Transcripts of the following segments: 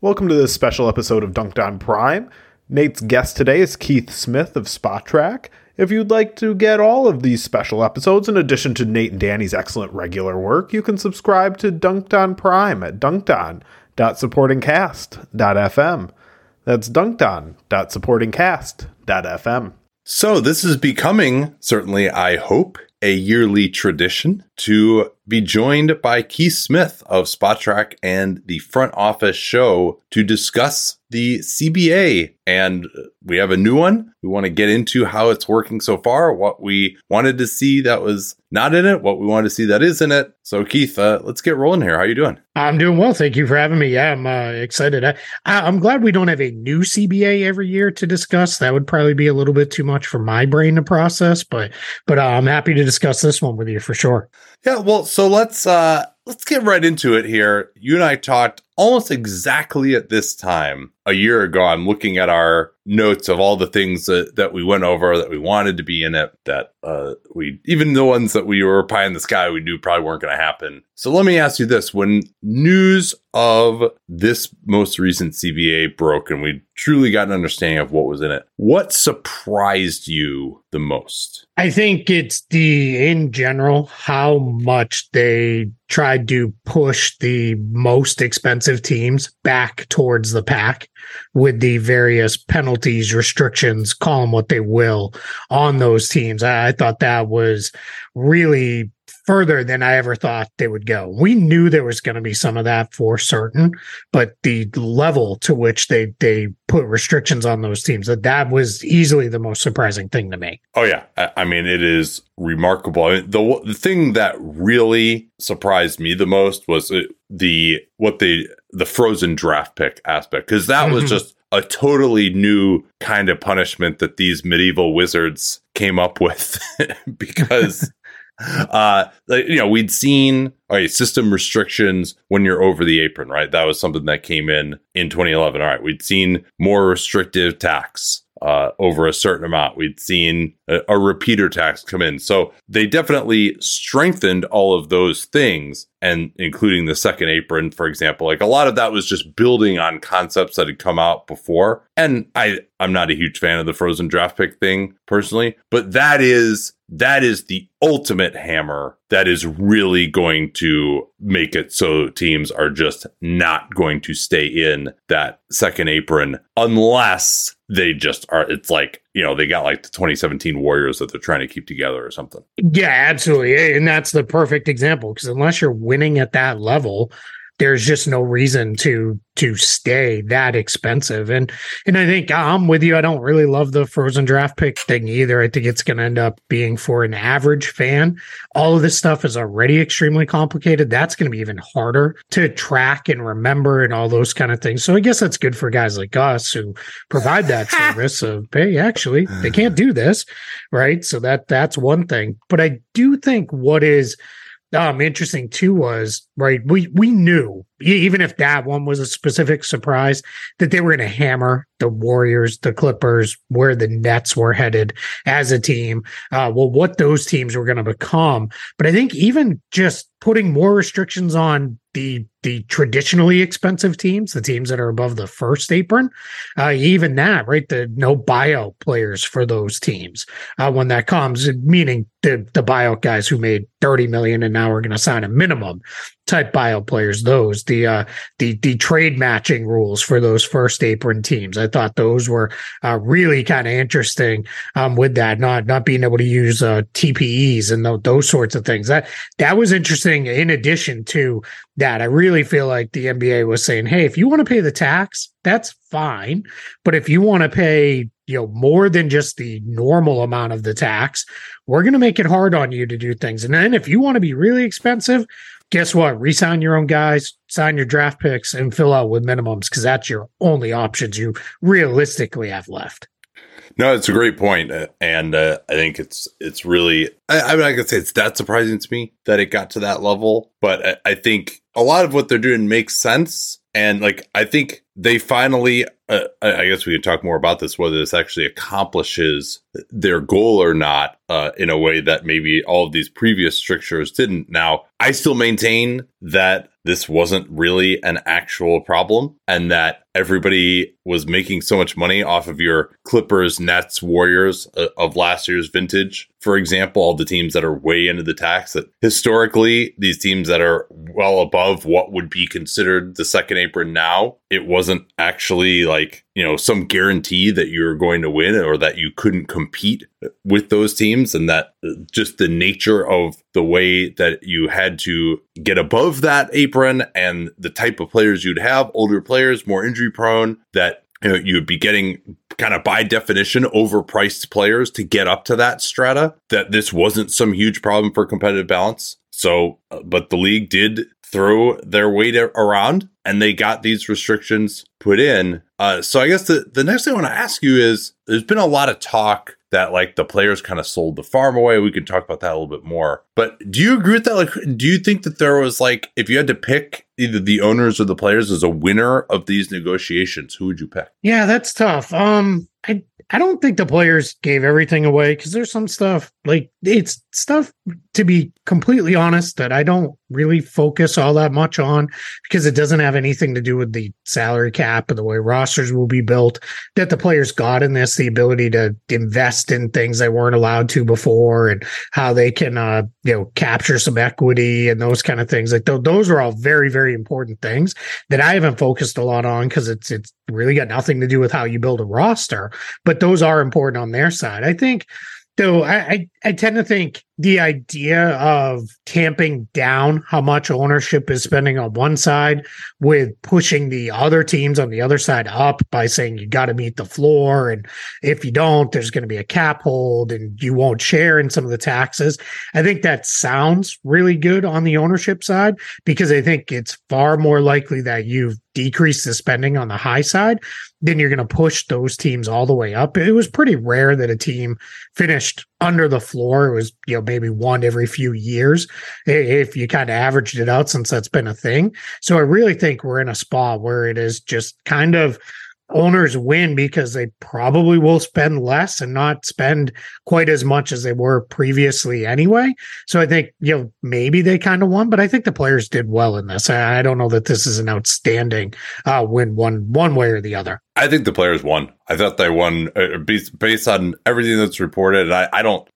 Welcome to this special episode of Dunc'd On Prime. Nate's guest today is Keith Smith of Spotrac. If you'd like to get all of these special episodes in addition to Nate and Danny's excellent regular work, you can subscribe to Dunc'd On Prime at duncdon.supportingcast.fm. That's duncdon.supportingcast.fm. So, this is becoming, certainly, I hope, a yearly tradition to be joined by Keith Smith of Spotrac and the front office show to discuss the CBA. And we have a new one. We want to get into how it's working so far, what we wanted to see that was not in it, what we wanted to see that is in it. So, Keith, uh, let's get rolling here. How are you doing? I'm doing well. Thank you for having me. Yeah, I'm uh, excited. I, I'm glad we don't have a new CBA every year to discuss. That would probably be a little bit too much for my brain to process, but but uh, I'm happy to discuss this one with you for sure. Yeah, well, so let's uh let's get right into it here. You and I talked almost exactly at this time a year ago. I'm looking at our notes of all the things that, that we went over that we wanted to be in it, that uh, we, even the ones that we were pie in the sky, we knew probably weren't going to happen. So let me ask you this when news of this most recent CBA broke and we truly got an understanding of what was in it, what surprised you the most? I think it's the, in general, how much they tried to push the most expensive teams back towards the pack with the various penalties, restrictions, call them what they will on those teams. I, I thought that was really further than I ever thought they would go. We knew there was going to be some of that for certain, but the level to which they they put restrictions on those teams that that was easily the most surprising thing to me. Oh yeah, I, I mean it is remarkable. I mean, the the thing that really surprised me the most was uh, the what they the frozen draft pick aspect because that mm-hmm. was just a totally new kind of punishment that these medieval wizards came up with because uh you know we'd seen all right system restrictions when you're over the apron right? That was something that came in in 2011 all right we'd seen more restrictive tax uh, over a certain amount. We'd seen a, a, repeater tax come in. So they definitely strengthened all of those things and including the second apron, for example. Like a lot of that was just building on concepts that had come out before. And I, I'm not a huge fan of the frozen draft pick thing personally, but that is that is the ultimate hammer that is really going to make it so teams are just not going to stay in that second apron unless they just are it's like you know they got like the 2017 warriors that they're trying to keep together or something. Yeah absolutely. And that's the perfect example because unless you're winning at that level there's just no reason to to stay that expensive. And and I think I'm with you. I don't really love the frozen draft pick thing either. I think it's going to end up being for an average fan. All of this stuff is already extremely complicated. That's going to be even harder to track and remember and all those kind of things. So I guess that's good for guys like us who provide that service of hey, actually, they can't do this, right? So that that's one thing. But I do think what is um interesting too was right we we knew even if that one was a specific surprise that they were going to hammer the warriors the clippers where the nets were headed as a team uh well what those teams were going to become but i think even just putting more restrictions on the the traditionally expensive teams, the teams that are above the first apron, uh, even that, right? The no buyout players for those teams uh, when that comes, meaning the the buyout guys who made thirty million and now are going to sign a minimum type buyout players. Those the uh, the the trade matching rules for those first apron teams. I thought those were uh, really kind of interesting um, with that. Not not being able to use uh, TPEs and th- those sorts of things. That that was interesting. In addition to that, I really feel like the NBA was saying, "Hey, if you want to pay the tax, that's fine, but if you want to pay." You know, more than just the normal amount of the tax, we're going to make it hard on you to do things. And then if you want to be really expensive, guess what? Resign your own guys, sign your draft picks, and fill out with minimums because that's your only options you realistically have left. No, it's a great uh, and uh, I think it's it's really. I, mean, I could say it's that surprising to me that it got to that level, but I, I think a lot of what they're doing makes sense, and like I think they finally. Uh, I guess we can talk more about this whether this actually accomplishes their goal or not uh, in a way that maybe all of these previous strictures didn't. Now, I still maintain that this wasn't really an actual problem and that everybody was making so much money off of your Clippers, Nets, Warriors uh, of last year's vintage. For example, all the teams that are way into the tax that historically these teams that are well above what would be considered the second apron now, it wasn't actually like, you know, some guarantee that you're going to win or that you couldn't compete with those teams and that just the nature of the way that you had to get above that apron and the type of players you'd have, older players, more injury prone, that you know, you'd be getting kind of by definition overpriced players to get up to that strata, that this wasn't some huge problem for competitive balance. So, uh, but the league did throw their weight around and they got these restrictions put in. Uh, so I guess the, the next thing I want to ask you is there's been a lot of talk that like the players kind of sold the farm away. We can talk about that a little bit more. But do you agree with that? Like, do you think that there was like, if you had to pick either the owners or the players as a winner of these negotiations, who would you pick? Yeah, that's tough. Um, I I don't think the players gave everything away because there's some stuff like it's stuff to be completely honest that I don't really focus all that much on because it doesn't have anything to do with the salary cap and the way rosters will be built that the players got in this the ability to invest in things they weren't allowed to before and how they can uh you know capture some equity and those kind of things. Like th- those are all very very important things that I haven't focused a lot on because it's it's really got nothing to do with how you build a roster but those are important on their side. I think though I, I, I tend to think the idea of tamping down how much ownership is spending on one side with pushing the other teams on the other side up by saying you got to meet the floor and if you don't there's going to be a cap hold and you won't share in some of the taxes. I think that sounds really good on the ownership side because i think it's far more likely that you've decreased the spending on the high side then you're going to push those teams all the way up. It was pretty rare that a team finished under the floor. It was, you know, maybe one every few years if you kind of averaged it out since that's been a thing. So I really think we're in a spot where it is just kind of owners win because they probably will spend less and not spend quite as much as they were previously anyway. So I think, you know, maybe they kind of won, but I think the players did well in this. I, don't know that this is an outstanding uh, win one one way or the other. I think the players won. I thought they won uh, based on everything that's reported. I, I don't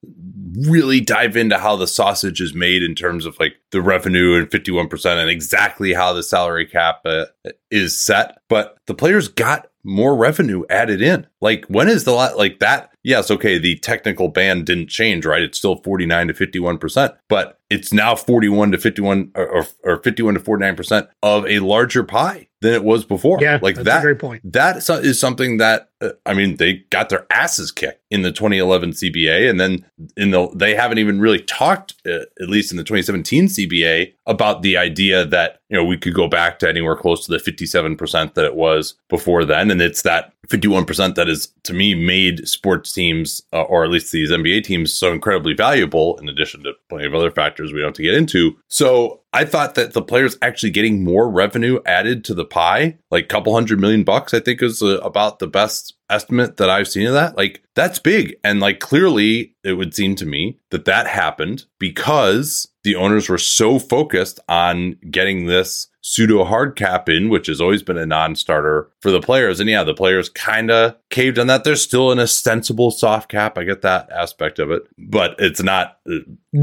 really dive into how the sausage is made in terms of like the revenue and 51% and exactly how the salary cap uh, is set. But the players got more revenue added in. Like when is the lot like that? Yes, okay, the technical band didn't change, right? It's still 49 to 51%, but it's now 41 to 51 or, or 51 to 49% of a larger pie than it was before. Yeah, like that. great point. That is something that uh, I mean, they got their asses kicked in the 2011 CBA, and then in the they haven't even really talked, uh, at least in the 2017 CBA, about the idea that you know we could go back to anywhere close to the 57% that it was before then, and it's that 51% that is to me made sports teams uh, or at least these NBA teams so incredibly valuable. In addition to plenty of other factors we don't have to get into. So I thought that the players actually getting more revenue added to the pie, like a couple hundred million bucks, I think is uh, about the best estimate that I've seen of that. Like that's big. And like clearly it would seem to me that that happened because the owners were so focused on getting this pseudo hard cap in, which has always been a non starter for the players. And yeah, the players kind of caved on that. There's still an ostensible soft cap. I get that aspect of it, but it's not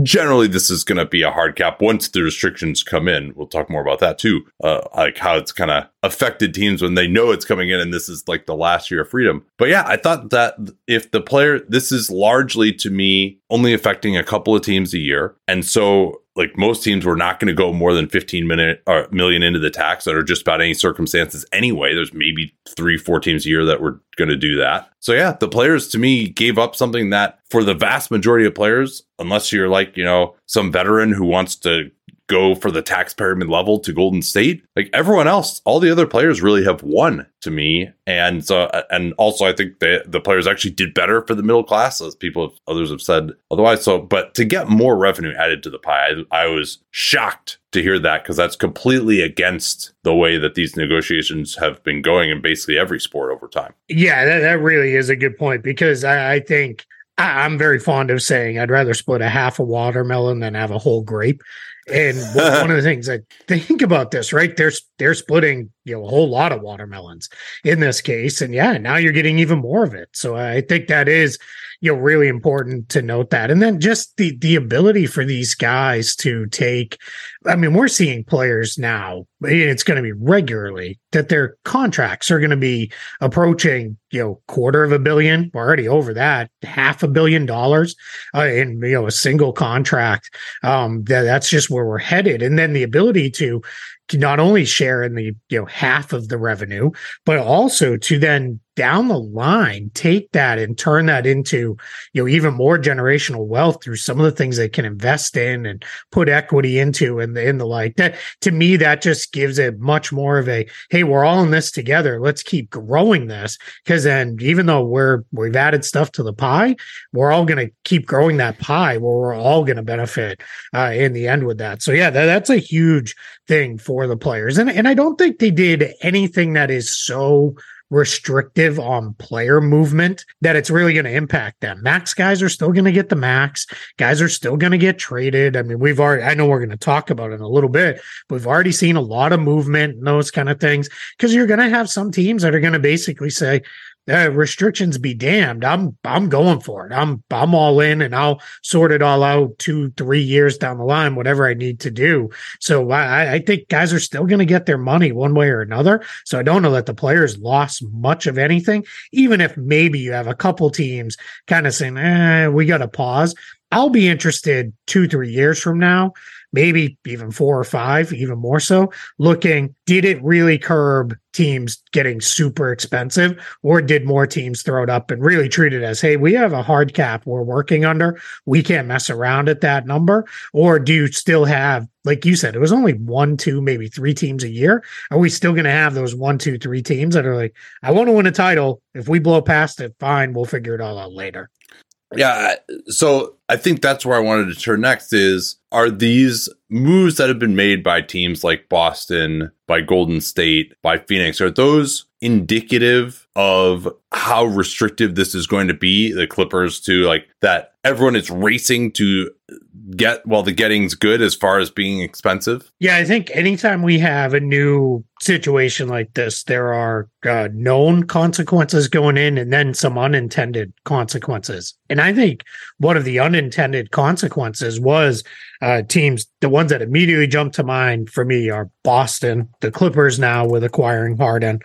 generally this is going to be a hard cap once the restrictions come in. We'll talk more about that too, uh, like how it's kind of affected teams when they know it's coming in and this is like the last year of freedom. But yeah, I thought that if the player, this is largely to me only affecting a couple of teams a year. And so like most teams were not going to go more than 15 minute or uh, million into the tax under just about any circumstances anyway. There's maybe three, four teams a year that were going to do that. So yeah, the players to me gave up something that for the vast majority of players, unless you're like, you know, some veteran who wants to go for the tax pyramid level to Golden State. Like everyone else, all the other players really have won to me. And so, and also I think the the players actually did better for the middle class, as people have, others have said otherwise. So, but to get more revenue added to the pie, I, I was shocked to hear that because that's completely against the way that these negotiations have been going in basically every sport over time. Yeah, that, that really is a good point because I, I think I'm very fond of saying I'd rather split a half a watermelon than have a whole grape. And one of the things I think about this, right? They're they're splitting you know a whole lot of watermelons in this case, and yeah, now you're getting even more of it. So I think that is you know really important to note that. And then just the the ability for these guys to take i mean we're seeing players now it's going to be regularly that their contracts are going to be approaching you know quarter of a billion we're already over that half a billion dollars uh, in you know a single contract. Um that, that's just where we're headed. And then the ability to not only share in the you know half of the revenue but also to then down the line take that and turn that into you know even more generational wealth through some of the things they can invest in and put equity into and the, in the like. That to me that just gives it much more of a hey we're all in this together. Let's keep growing this. Because then even though we're we've added stuff to the pie we're all going to keep growing that pie where we're all going to benefit uh, in the end with that. So yeah that, that's a huge thing for the players. And and I don't think they did anything that is so restrictive on player movement that it's really going to impact them. Max guys are still going to get the max. Guys are still going to get traded. I mean, we've already, I know we're going to talk about it in a little bit, but we've already seen a lot of movement and those kind of things because you're going to have some teams that are going to basically say, uh, restrictions be damned. I'm I'm going for it. I'm I'm all in, and I'll sort it all out two three years down the line, whatever I need to do. So I, I think guys are still going to get their money one way or another. So I don't know that the players lost much of anything, even if maybe you have a couple teams kind of saying, eh, we got to pause. I'll be interested two three years from now maybe even four or five, even more so, looking did it really curb teams getting super expensive or did more teams throw it up and really treat it as, hey, we have a hard cap we're working under. We can't mess around at that number. Or do you still have, like you said, it was only one, two, maybe three teams a year. Are we still going to have those one, two, three teams that are like, I want to win a title. If we blow past it, fine, we'll figure it all out later. Yeah. So I think that's where I wanted to turn next is are these moves that have been made by teams like Boston, by Golden State, by Phoenix, are those indicative of how restrictive this is going to be? The Clippers to like that everyone is racing to get while the getting's good as far as being expensive? Yeah, I think anytime we have a new situation like this, there are uh, known consequences going in and then some unintended consequences. And I think one of the unintended consequences was uh, teams, the ones that immediately jump to mind for me are Boston, the Clippers now with acquiring Harden,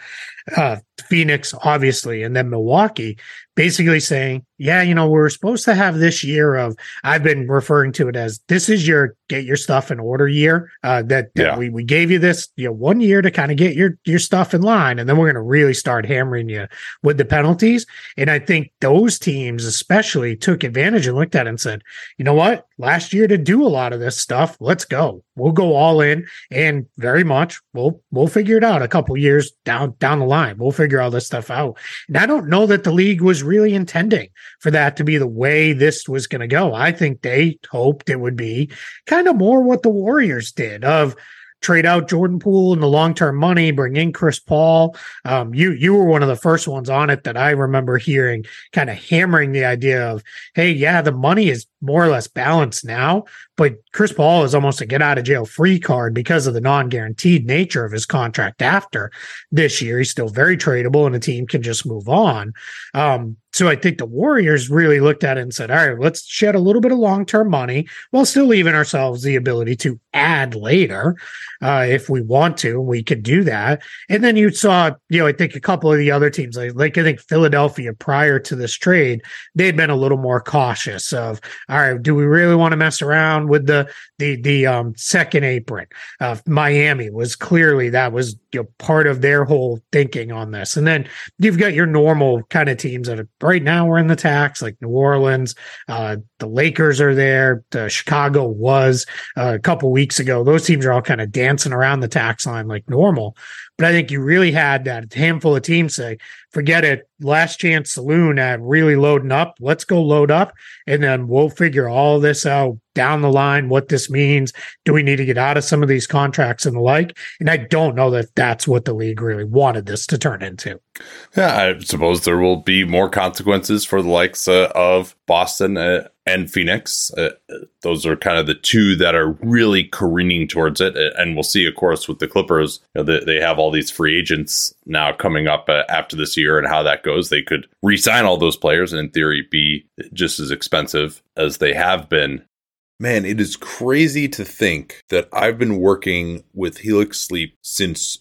uh, Phoenix, obviously, and then Milwaukee, basically saying, yeah, you know, we're supposed to have this year of, I've been referring to it as this is your get your stuff in order year. Uh, that, that yeah. we, we gave you this, you know, one year to kind of get your, your stuff in line. And then we're going to really start hammering you with the penalties. And I think those teams especially took advantage and looked at it and said, you know what, last year to do a lot of this stuff, let's go. We'll go all in and very much we'll, we'll figure it out a couple years down, down the line. We'll figure all this stuff out. And I don't know that the league was really intending for that to be the way this was going to go. I think they hoped it would be kind of more what the Warriors did of trade out Jordan Poole and the long term money, bring in Chris Paul. Um, you you were one of the first ones on it that I remember hearing, kind of hammering the idea of, hey, yeah, the money is more or less balanced now. But Chris Paul is almost a get out of jail free card because of the non guaranteed nature of his contract after this year. He's still very tradable and a team can just move on. Um, so I think the Warriors really looked at it and said, all right, let's shed a little bit of long term money while still leaving ourselves the ability to add later uh, if we want to. We could do that. And then you saw, you know, I think a couple of the other teams, like, like I think Philadelphia prior to this trade, they'd been a little more cautious of, all right, do we really want to mess around with the the the um, second apron? Uh, Miami was clearly that was you know, part of their whole thinking on this. And then you've got your normal kind of teams that are right now we're in the tax, like New Orleans. Uh, the Lakers are there. The Chicago was uh, a couple weeks ago. Those teams are all kind of dancing around the tax line like normal. But I think you really had that handful of teams say, forget it, last chance saloon at really loading up. Let's go load up. And then we'll figure all this out down the line, what this means. Do we need to get out of some of these contracts and the like? And I don't know that that's what the league really wanted this to turn into. Yeah, I suppose there will be more consequences for the likes uh, of Boston uh, and Phoenix. Uh, those are kind of the two that are really careening towards it. And we'll see, of course, with the Clippers, you know, they, they, have all these free agents now coming up uh, after this year and how that goes. They could re sign all those players and, in theory, be just as expensive as they have been. Man, it is crazy to think that I've been working with Helix Sleep since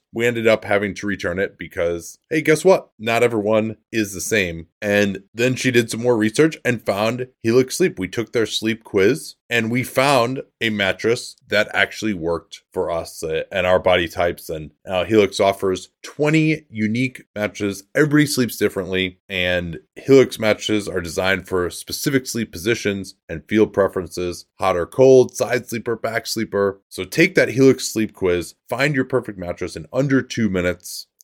We ended up having to return it because, hey, guess what? Not everyone is the same. And then she did some more research and found Helix Sleep. We took their sleep quiz and we found a mattress that actually worked for us uh, and our body types. And uh, Helix offers 20 unique mattresses. Everybody sleeps differently, and Helix mattresses are designed for specific sleep positions and field preferences hot or cold, side sleeper, back sleeper. So take that Helix sleep quiz, find your perfect mattress in under two minutes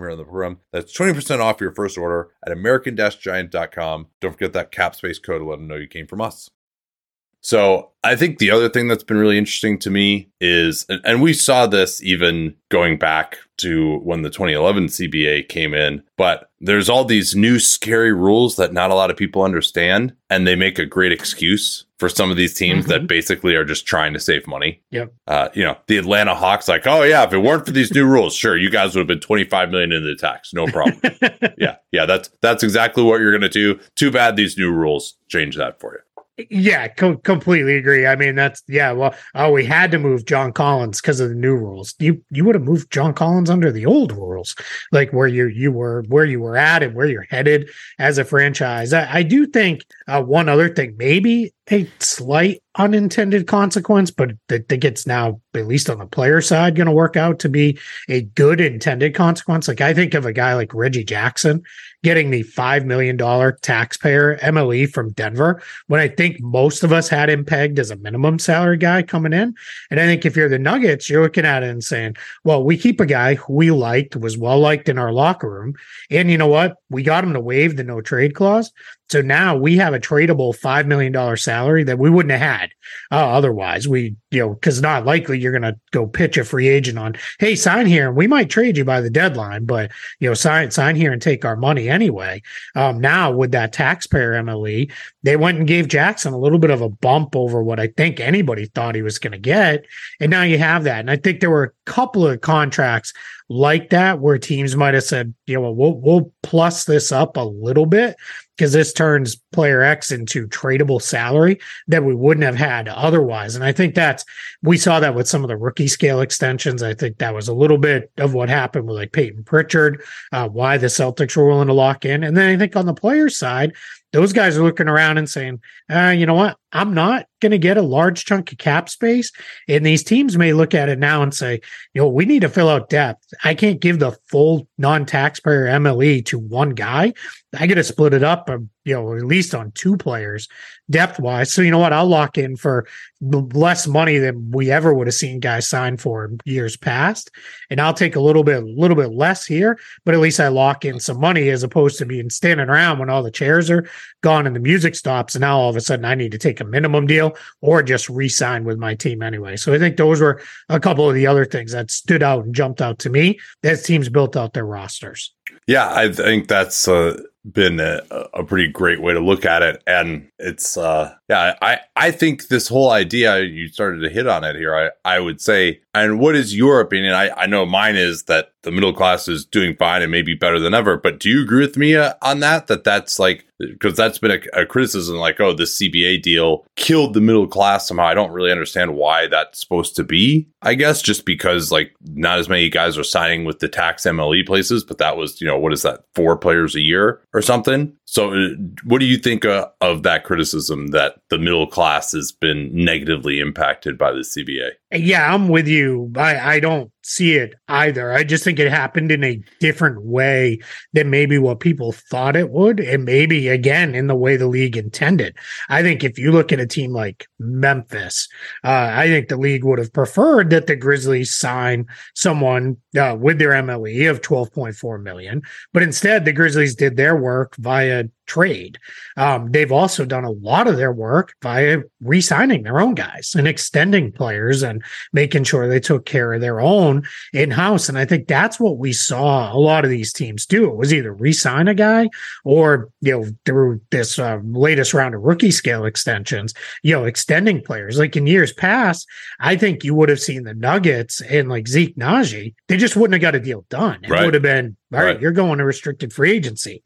here on the program. That's 20% off your first order at American Giant.com. Don't forget that cap space code to let them know you came from us. So I think the other thing that's been really interesting to me is, and we saw this even going back to when the 2011 CBA came in, but there's all these new scary rules that not a lot of people understand, and they make a great excuse for some of these teams mm-hmm. that basically are just trying to save money. Yep. Uh, you know, the Atlanta Hawks, like, oh yeah, if it weren't for these new rules, sure, you guys would have been 25 million in the tax, no problem. yeah, yeah, that's that's exactly what you're gonna do. Too bad these new rules change that for you. Yeah, co- completely agree. I mean, that's yeah. Well, oh, we had to move John Collins because of the new rules. You you would have moved John Collins under the old rules, like where you you were where you were at and where you're headed as a franchise. I, I do think uh, one other thing, maybe a slight unintended consequence, but that, that gets now, at least on the player side, going to work out to be a good intended consequence. Like I think of a guy like Reggie Jackson getting the $5 million taxpayer MLE from Denver when I think most of us had him pegged as a minimum salary guy coming in. And I think if you're the Nuggets, you're looking at it and saying, well, we keep a guy who we liked, was well liked in our locker room. And you know what? We got him to waive the no trade clause. So now we have a tradable $5 million salary that we wouldn't have had uh, otherwise. We, you know, because not likely you're going to go pitch a free agent on, hey, sign here. We might trade you by the deadline, but, you know, sign, sign here and take our money anyway. Um, now with that taxpayer MLE, they went and gave Jackson a little bit of a bump over what I think anybody thought he was going to get. And now you have that. And I think there were couple of contracts like that where teams might have said, you know, we'll we'll plus this up a little bit because this turns player X into tradable salary that we wouldn't have had otherwise. And I think that's we saw that with some of the rookie scale extensions. I think that was a little bit of what happened with like Payton Pritchard, uh, why the Celtics were willing to lock in. And then I think on the player side, those guys are looking around and saying, uh, you know what? I'm not going to get a large chunk of cap space. And these teams may look at it now and say, you know, we need to fill out depth. I can't give the full non taxpayer MLE to one guy. I got to split it up, um, you know, at least on two players depth wise. So, you know what? I'll lock in for less money than we ever would have seen guys sign for years past. And I'll take a little bit, a little bit less here, but at least I lock in some money as opposed to being standing around when all the chairs are gone and the music stops. And now all of a sudden I need to take a minimum deal or just re sign with my team anyway. So I think those were a couple of the other things that stood out and jumped out to me as teams built out their rosters. Yeah, I think that's uh, been a, a, pretty great way to look at it, and it's uh, yeah, I I think this whole idea you started to hit on it here. I I would say, and what is your opinion? I I know mine is that the middle class is doing fine and maybe better than ever. But do you agree with me uh, on that? That that's like because that's been a, a, criticism, like oh, this CBA deal killed the middle class somehow. I don't really understand why that's supposed to be. I guess just because like not as many guys are signing with the tax MLE places, but that was you know what is that four players a year or something. So uh, what do you think uh, of that criticism that the middle class has been negatively impacted by the CBA? Yeah, I'm with you. I, I don't see it either. I just think it happened in a different way than maybe what people thought it would. And maybe again, in the way the league intended. I think if you look at a team like Memphis, uh, I think the league would have preferred that the Grizzlies sign someone uh, with their MLE of 12.4 million. But instead, the Grizzlies did their work via trade. Um, they've also done a lot of their work via re signing their own guys and extending players and making sure they took care of their own in house. And I think that's what we saw a lot of these teams do. It was either re sign a guy or, you know, through this uh, latest round of rookie scale extensions, you know, extending players. Like in years past, I think you would have seen the Nuggets and like Zeke Nnaji, they just wouldn't have got a deal done. It right. would have been, all right, right, you're going to restricted free agency.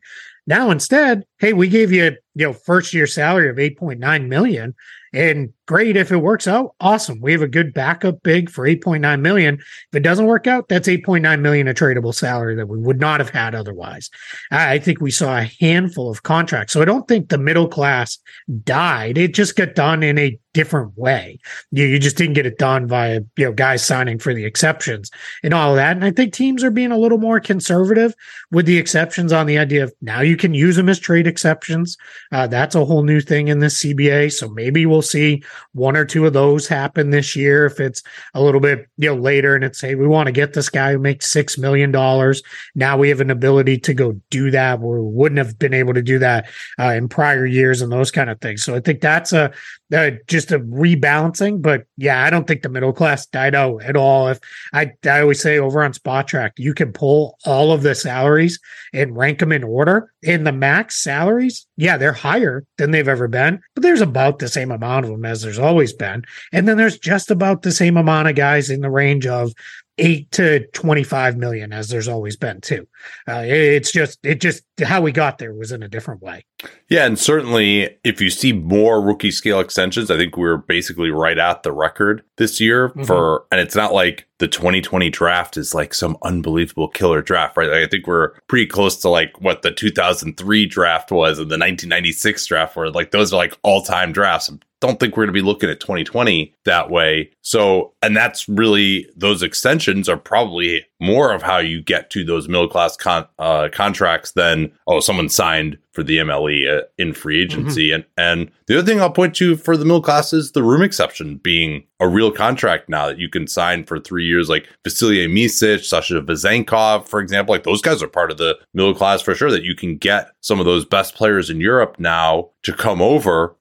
Now instead, hey, we gave you, you know first year salary of 8.9 million and great. If it works out awesome. We have a good backup big for 8.9 million. If it doesn't work out that's 8.9 million a tradable salary that we would not have had otherwise. I think we saw a handful of contracts. So i don't think the middle class died. It just got done in a different way. You, you just didn't get it done via you know guys signing for the exceptions and all of that. And i think teams are being a little more conservative with the exceptions on the idea of now you can use them as trade exceptions. Uh, that's a whole new thing in this cba so maybe we'll see one or two of those happen this year. If it's a little bit you know later and it's hey we want to get this guy who makes six million dollars. Now we have an ability to go do that. We wouldn't have been able to do that uh, in prior years and those kind of things. So i think that's a uh, just a rebalancing but yeah i don't think the middle class died out at all. If i i always say over on Spotrac, you can pull all of the salaries and rank them in order in the max salaries yeah they're higher than they've ever been but there's about the same amount of them as there's always been. And then there's just about the same amount of guys in the range of eight to 25 million as there's always been too. Uh, it's just it just how we got there was in a different way. Yeah and certainly if you see more rookie scale extensions i think we're basically right at the record this year mm-hmm. for and it's not like the 2020 draft is like some unbelievable killer draft right like, i think we're pretty close to like what the 2003 draft was and the 1996 draft where like those are like all-time drafts don't think we're going to be looking at 2020 that way. So, and that's really those extensions are probably more of how you get to those middle class con- uh, contracts than oh, someone signed for the MLE uh, in free mm-hmm. agency. Mm-hmm. And and the other thing I'll point to for the middle class is the room exception being a real contract now that you can sign for three years, like Vasilije Micic, Sasha Vezenkov, for example. Like those guys are part of the middle class for sure. That you can get some of those best players in Europe now to come over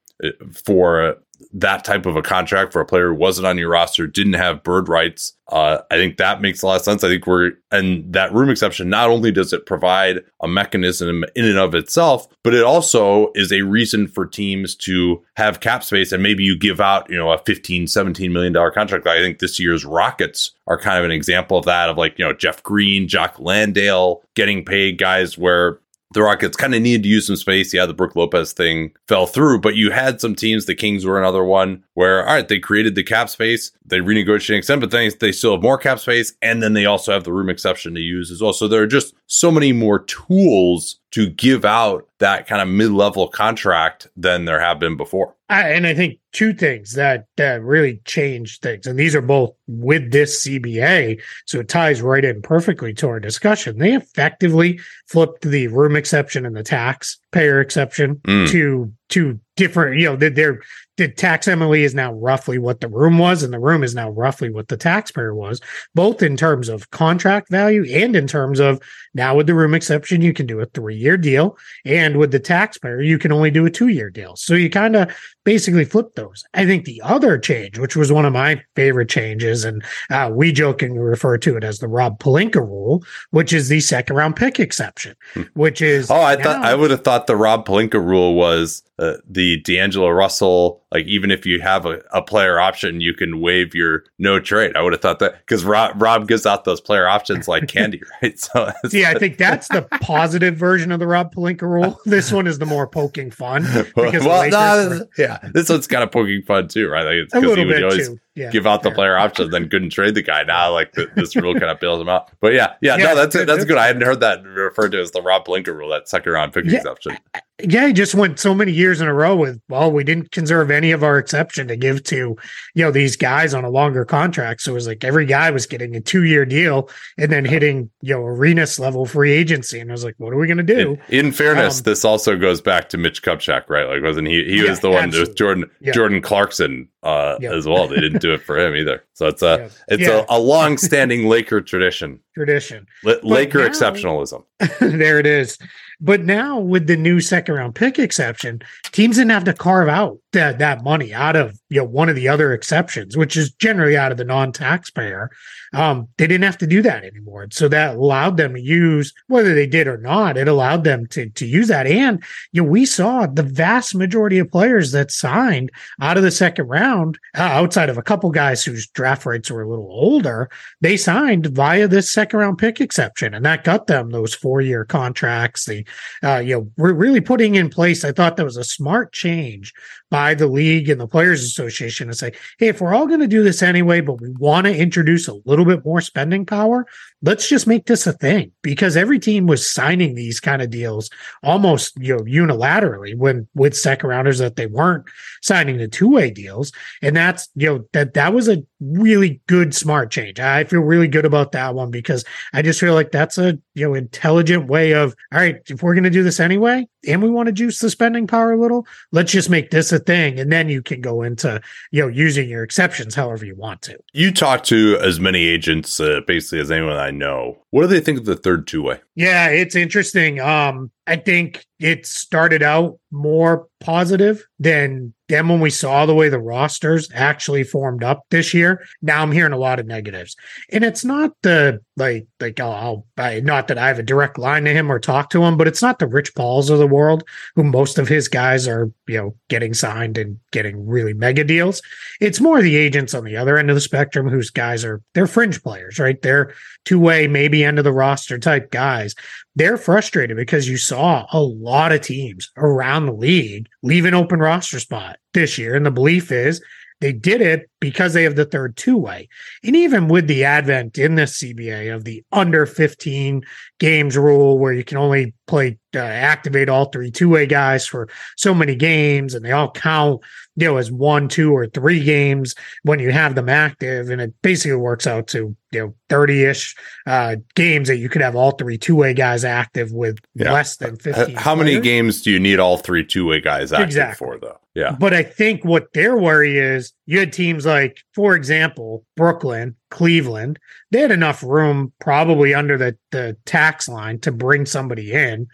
for that type of a contract for a player who wasn't on your roster, didn't have bird rights. Uh, I think that makes a lot of sense. I think we're, and that room exception, not only does it provide a mechanism in and of itself, but it also is a reason for teams to have cap space. And maybe you give out, you know, a 15, 17 million dollar contract. I think this year's Rockets are kind of an example of that of like, you know, Jeff Green, Jock Landale getting paid guys where the Rockets kind of needed to use some space. Yeah, the Brook Lopez thing fell through, but you had some teams, the Kings were another one, where, all right, they created the cap space, they renegotiated extent, but then they still have more cap space, and then they also have the room exception to use as well. So there are just so many more tools to give out that kind of mid-level contract than there have been before. I, and I think two things that that really changed things, and these are both with this CBA, so it ties right in perfectly to our discussion. They effectively flipped the room exception and the taxpayer exception mm. to to different. You know, they're the tax MLE is now roughly what the room was, and the room is now roughly what the taxpayer was, both in terms of contract value and in terms of now with the room exception, you can do a three year deal. And with the taxpayer, you can only do a two year deal. So you kind of basically flip those. I think the other change, which was one of my favorite changes, and uh, we jokingly refer to it as the Rob Pelinka rule, which is the second round pick exception, hmm. which is. Oh, I now- thought I would have thought the Rob Pelinka rule was uh, the D'Angelo Russell, like even if you have a, a player option, you can waive your no trade. I would have thought that because Rob, Rob gives out those player options like candy, right? So yeah, I think that's the positive version of the Rob Pelinka rule. This one is the more poking fun because well, no, yeah, this one's kind of poking fun too, right? Like it's because he would always. Yeah, give out the player option, then couldn't trade the guy. Now, like the, this rule kind of bails him out. But yeah, yeah, yeah no, that's it. That's good. I hadn't heard that referred to as the Rob Pelinka rule, that second round pick yeah, exception. Yeah, he just went so many years in a row with, well, we didn't conserve any of our exception to give to, you know, these guys on a longer contract. So it was like every guy was getting a two year deal and then hitting, you know, Arenas level free agency. And I was like, what are we going to do? In, in fairness, um, this also goes back to Mitch Kupchak, right? Like, wasn't he? He yeah, was the one with Jordan, yeah. Jordan Clarkson uh, as well. They didn't do it for him either. So it's a, it's a, a long standing Laker tradition. Tradition. L- Laker now, exceptionalism. there it is. But now with the new second round pick exception, teams didn't have to carve out that that money out of you know one of the other exceptions, which is generally out of the non-taxpayer, um, they didn't have to do that anymore. So that allowed them to use whether they did or not. It allowed them to to use that, and you know we saw the vast majority of players that signed out of the second round, uh, outside of a couple guys whose draft rights were a little older, they signed via this second round pick exception, and that got them those four year contracts. The uh, you know we're really putting in place. I thought that was a smart change by the league and the players association to say, hey, if we're all going to do this anyway, but we want to introduce a little bit more spending power, let's just make this a thing because every team was signing these kind of deals almost you know unilaterally when with second rounders that they weren't signing the two-way deals. And that's you know that that was a really good smart change. I feel really good about that one because i just feel like that's a you know intelligent way of all right if we're going to do this anyway and we want to juice the spending power a little let's just make this a thing. And then you can go into you know using your exceptions however you want to. You talk to as many agents uh, basically as anyone know. What do they think of the third two way? Yeah, it's interesting. Um, I think it started out more positive than than when we saw the way the rosters actually formed up this year. Now I'm hearing a lot of negatives, and it's not the like like I'll, I'll not that I have a direct line to him or talk to him, but it's not the Rich Pauls of the world who most of his guys are you know getting signed and getting really mega deals. It's more the agents on the other end of the spectrum whose guys are they're fringe players, right? They're two way, maybe end of the roster type guys they're frustrated because you saw a lot of teams around the league leave an open roster spot this year. And the belief is they did it because they have the third two way. And even with the advent in this CBA of the under 15 games rule, where you can only play, uh, activate all three two way guys for so many games and they all count, you know, as one, two, or three games when you have them active. And it basically works out to, you know, 30 ish uh, games that you could have all three two way guys active with yeah. less than 15. How players. many games do you need all three two way guys active exactly. for, though? Yeah. But I think what their worry is you had teams like, for example, Brooklyn, Cleveland, they had enough room probably under the, the tax line to bring somebody in,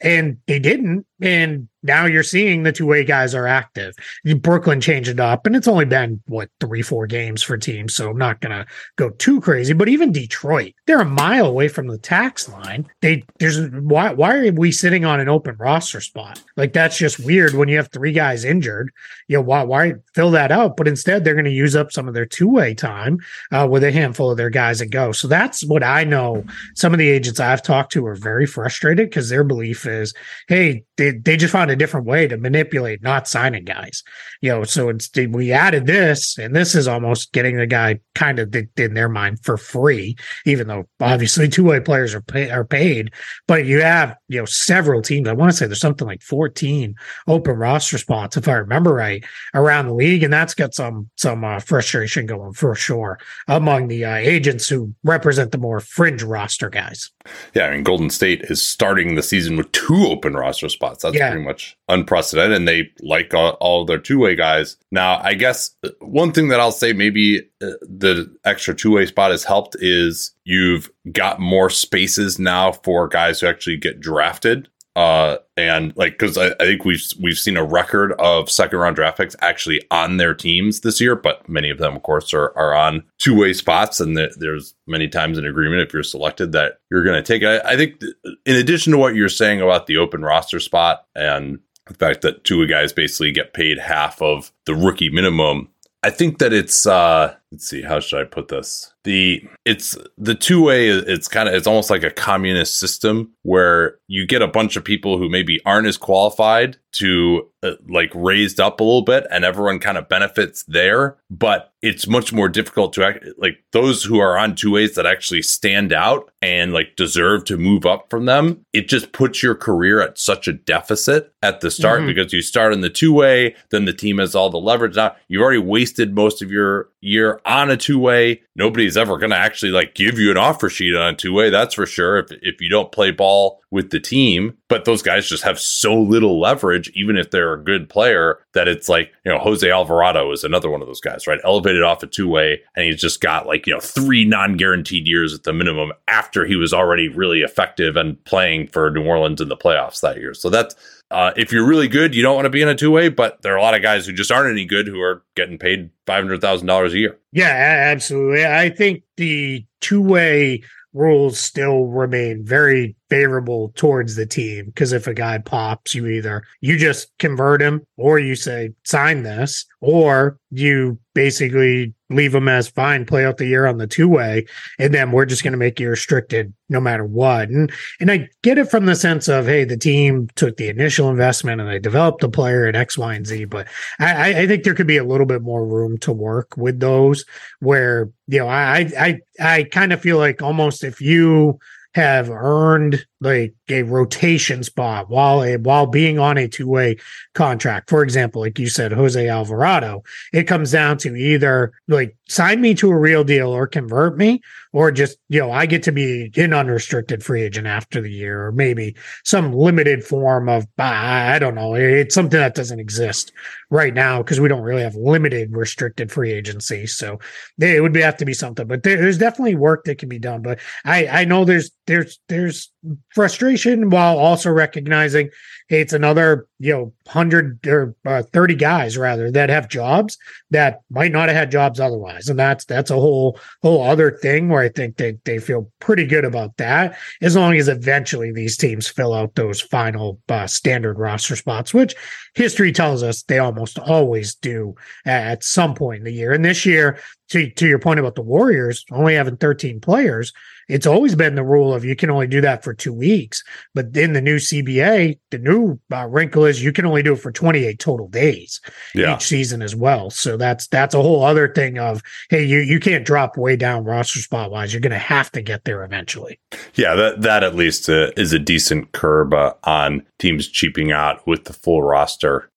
and they didn't. And now you're seeing the two way guys are active. Brooklyn changed it up, and it's only been what three, four games for teams, so I'm not gonna go too crazy. But even Detroit, they're a mile away from the tax line. They there's why why are we sitting on an open roster spot? Like that's just weird when you have three guys injured. You know why why fill that out? But instead they're to use up some of their two way time uh, with a handful of their guys that go. So that's what I know. Some of the agents I've talked to are very frustrated because their belief is, hey, they they just found a different way to manipulate not signing guys. You know, so instead we added this, and this is almost getting the guy kind of in their mind for free, even though obviously two way players are pay, are paid. But you have you know several teams. I want to say there's something like 14 open roster spots, if I remember right, around the league, and that's got some some uh, frustration going for sure among the uh, agents who represent the more fringe roster guys. Yeah, I mean Golden State is starting the season with two open roster spots. That's yeah. pretty much unprecedented, and they like all, all their two way guys. Now, I guess uh, one thing that I'll say maybe uh, the extra two way spot has helped is you've got more spaces now for guys who actually get drafted. Uh, and like because I, I, think we've we've seen a record of second round draft picks actually on their teams this year, but many of them, of course, are are on two way spots, and the, there's many times an agreement if you're selected that you're going to take. I, I think in addition to what you're saying about the open roster spot and the fact that two guys basically get paid half of the rookie minimum. I think that it's uh let's see how should I put this? The it's the two way it's kind of it's almost like a communist system where you get a bunch of people who maybe aren't as qualified to uh, like raised up a little bit and everyone kind of benefits there but it's much more difficult to act like those who are on two ways that actually stand out and like deserve to move up from them it just puts your career at such a deficit at the start mm-hmm. because you start in the two way then the team has all the leverage now you've already wasted most of your year on a two way nobody's ever going to actually like give you an offer sheet on a two way that's for sure if, if you don't play ball with the team. But those guys just have so little leverage even if they're a good player that it's like you know jose alvarado is another one of those guys right? Elevated off a two way and he's just got like you know three non-guaranteed years at the minimum after he was already really effective and playing for new orleans in the playoffs that year. So that's uh, if you're really good, you don't want to be in a two way, but there are a lot of guys who just aren't any good who are getting paid $500,000 a year. Yeah, absolutely. I think the two way rules still remain very favorable towards the team because if a guy pops you either you just convert him or you say sign this or you basically leave him as fine play out the year on the two way and then we're just going to make you restricted no matter what. And and i get it from the sense of hey the team took the initial investment and they developed the player at x y and z but i i think there could be a little bit more room to work with those where you know i i i kind of feel like almost if you have earned like a rotation spot while a, while being on a two-way contract. For example, like you said, Jose Alvarado, it comes down to either like sign me to a real deal or convert me, or just, you know, I get to be an unrestricted free agent after the year, or maybe some limited form of I don't know. It's something that doesn't exist right now because we don't really have limited restricted free agency. So it would have to be something. But there's definitely work that can be done. But I I know there's there's there's frustration while also recognizing hey, it's another you know 100 or uh, 30 guys rather that have jobs that might not have had jobs otherwise. And that's that's a whole whole other thing where i think they, they feel pretty good about that as long as eventually these teams fill out those final uh, standard roster spots which history tells us they almost always do at some point in the year. And this year to, to your point about the warriors only having 13 players it's always been the rule of you can only do that for two weeks. But in the new CBA, the new uh, wrinkle is you can only do it for 28 total days yeah. each season as well. So that's that's a whole other thing of hey, you you can't drop way down roster spot wise. You're going to have to get there eventually. Yeah, that that at least uh, is a decent curb uh, on teams cheaping out with the full roster.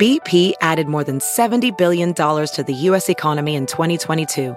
BP added more than 70 billion dollars to the U.S. economy in 2022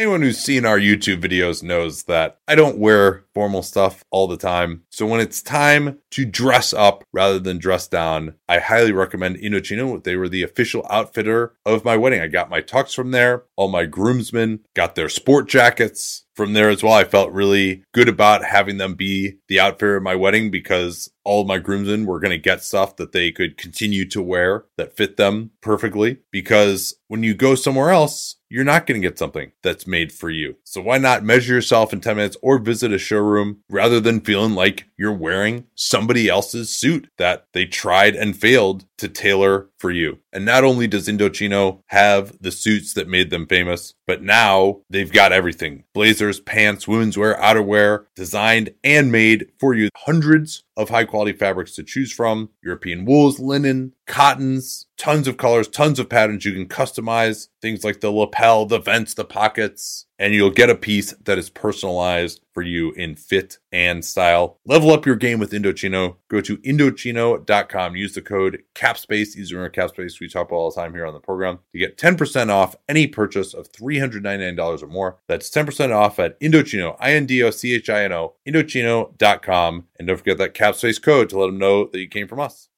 Anyone who's seen our YouTube videos knows that I don't wear formal stuff all the time. So when it's time to dress up rather than dress down, I highly recommend Indochino. They were the official outfitter of my wedding. I got my tux from there. All my groomsmen got their sport jackets from there as well. I felt really good about having them be the outfitter of my wedding because all my groomsmen were going to get stuff that they could continue to wear that fit them perfectly. Because when you go somewhere else, you're not going to get something that's made for you. So why not measure yourself in 10 minutes or visit a showroom rather than feeling like you're wearing somebody else's suit that they tried and failed to tailor for you. And not only does Indochino have the suits that made them famous, but now they've got everything blazers, pants, women's wear, outerwear, designed and made for you. Hundreds of high quality fabrics to choose from European wools, linen, cottons, tons of colors, tons of patterns. You can customize things like the lapel, the vents, the pockets, and you'll get a piece that is personalized for you in fit and style. Level up your game with Indochino. Go to Indochino.com. Use the code CAPSPACE. Are CAPSPACE we talk all the time here on the program to get 10% off any purchase of $399 or more. That's 10% off at Indochino, I-N-D-O-C-H-I-N-O, Indochino.com. And don't forget that CAPSPACE code to let them know that you came from us.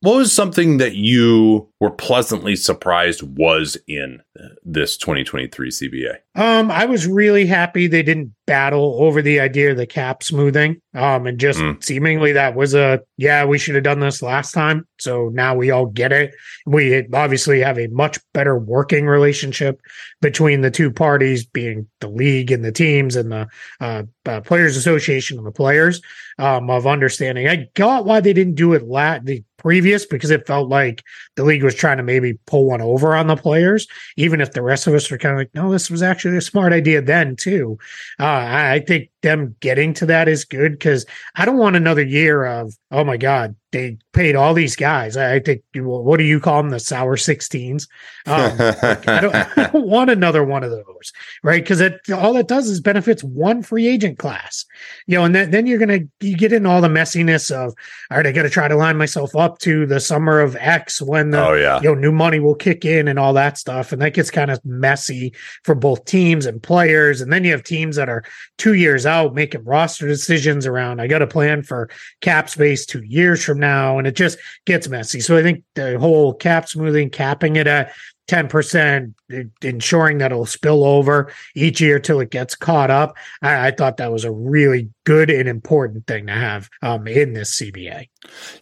What was something that you were pleasantly surprised was in this 2023 CBA? Um, I was really happy they didn't battle over the idea of the cap smoothing. Um, and just mm. seemingly that was a yeah, we should have done this last time. So now we all get it. We obviously have a much better working relationship between the two parties, being the league and the teams and the uh, uh, players association and the players um, of understanding. I got why they didn't do it lat the previous because it felt like the league was trying to maybe pull one over on the players, even if the rest of us were kind of like, no, this was actually a smart idea then too. Uh, I think them getting to that is good because I don't want another year of, oh my God, they paid all these guys. I think what do you call them? The sour sixteens. Um, like, I, don't, I, don't, want another one of those, right? Because it all it does is benefits one free agent class, you know, and then, then you're gonna you get in all the messiness of all right, I got to try to line myself up to the summer of X when the oh, yeah. you know new money will kick in and all that stuff, and that gets kind of messy for both teams and players. And then you have teams that are two years out making roster decisions around. I got a plan for cap space two years from now, and it just gets messy. So I think the whole cap smoothing, capping it at 10%, ensuring that it'll spill over each year till it gets caught up. I, I, thought that was a really good and important thing to have um, in this CBA.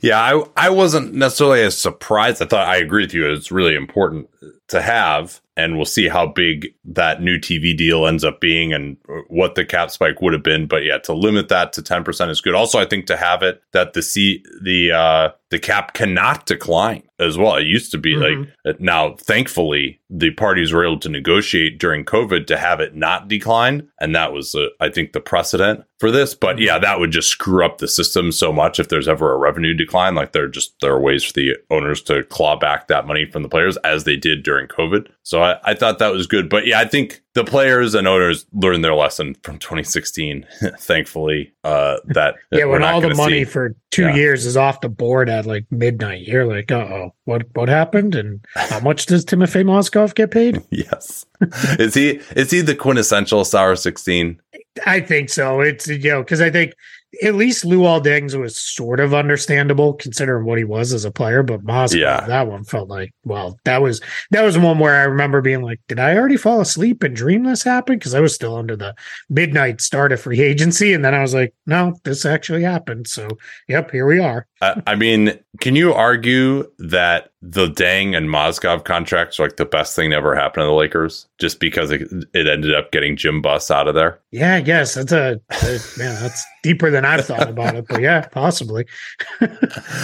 Yeah, I, I wasn't necessarily as surprised. I thought I agree with you. It's really important to have and we'll see how big that new TV deal ends up being and what the cap spike would have been. But yeah, to limit that to 10% is good. Also, I think to have it that the C the uh the cap cannot decline as well. It used to be mm-hmm. like now, thankfully, the parties were able to negotiate during COVID to have it not decline, and that was, uh, I think, the precedent for this. But yeah, that would just screw up the system so much if there's ever a revenue decline. Like there just there are ways for the owners to claw back that money from the players as they did during COVID. So I, I thought that was good. But yeah, I think the players and owners learned their lesson from 2016. thankfully, uh, that yeah, when all the money see. for two yeah. years is off the board at like midnight, you're like, oh, what what happened, and how much does Timofey Mozgov get paid? yes, is he is he the quintessential sour 16? I think so. It's you know because I think at least Luol Deng's was sort of understandable considering what he was as a player, but Moss, yeah. that one felt like, well, that was that was one where I remember being like, did I already fall asleep and dream this happened? Because I was still under the midnight start of free agency, and then I was like, no, this actually happened. So, yep, here we are. uh, I mean, can you argue that the Deng and Mozgov contracts are like the best thing that ever happened to the Lakers just because it, it ended up getting Jim Buss out of there? Yeah, I guess that's a, a man, that's deeper than I've thought about it, but yeah, possibly.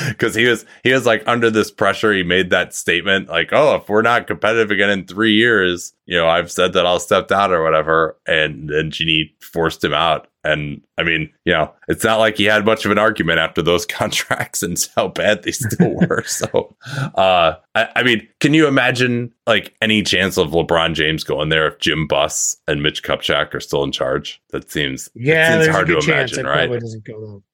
Because he was he was like under this pressure. He made that statement like, "Oh, if we're not competitive again in three years, you know, I've said that I'll step down or whatever." And then Jeanie forced him out. And I mean, you know, it's not like he had much of an argument after those contracts and how bad they still were. so, uh, I, I, mean, can you imagine like any chance of LeBron James going there if Jim Buss and Mitch Kupchak are still in charge? That seems yeah, seems hard to imagine, right?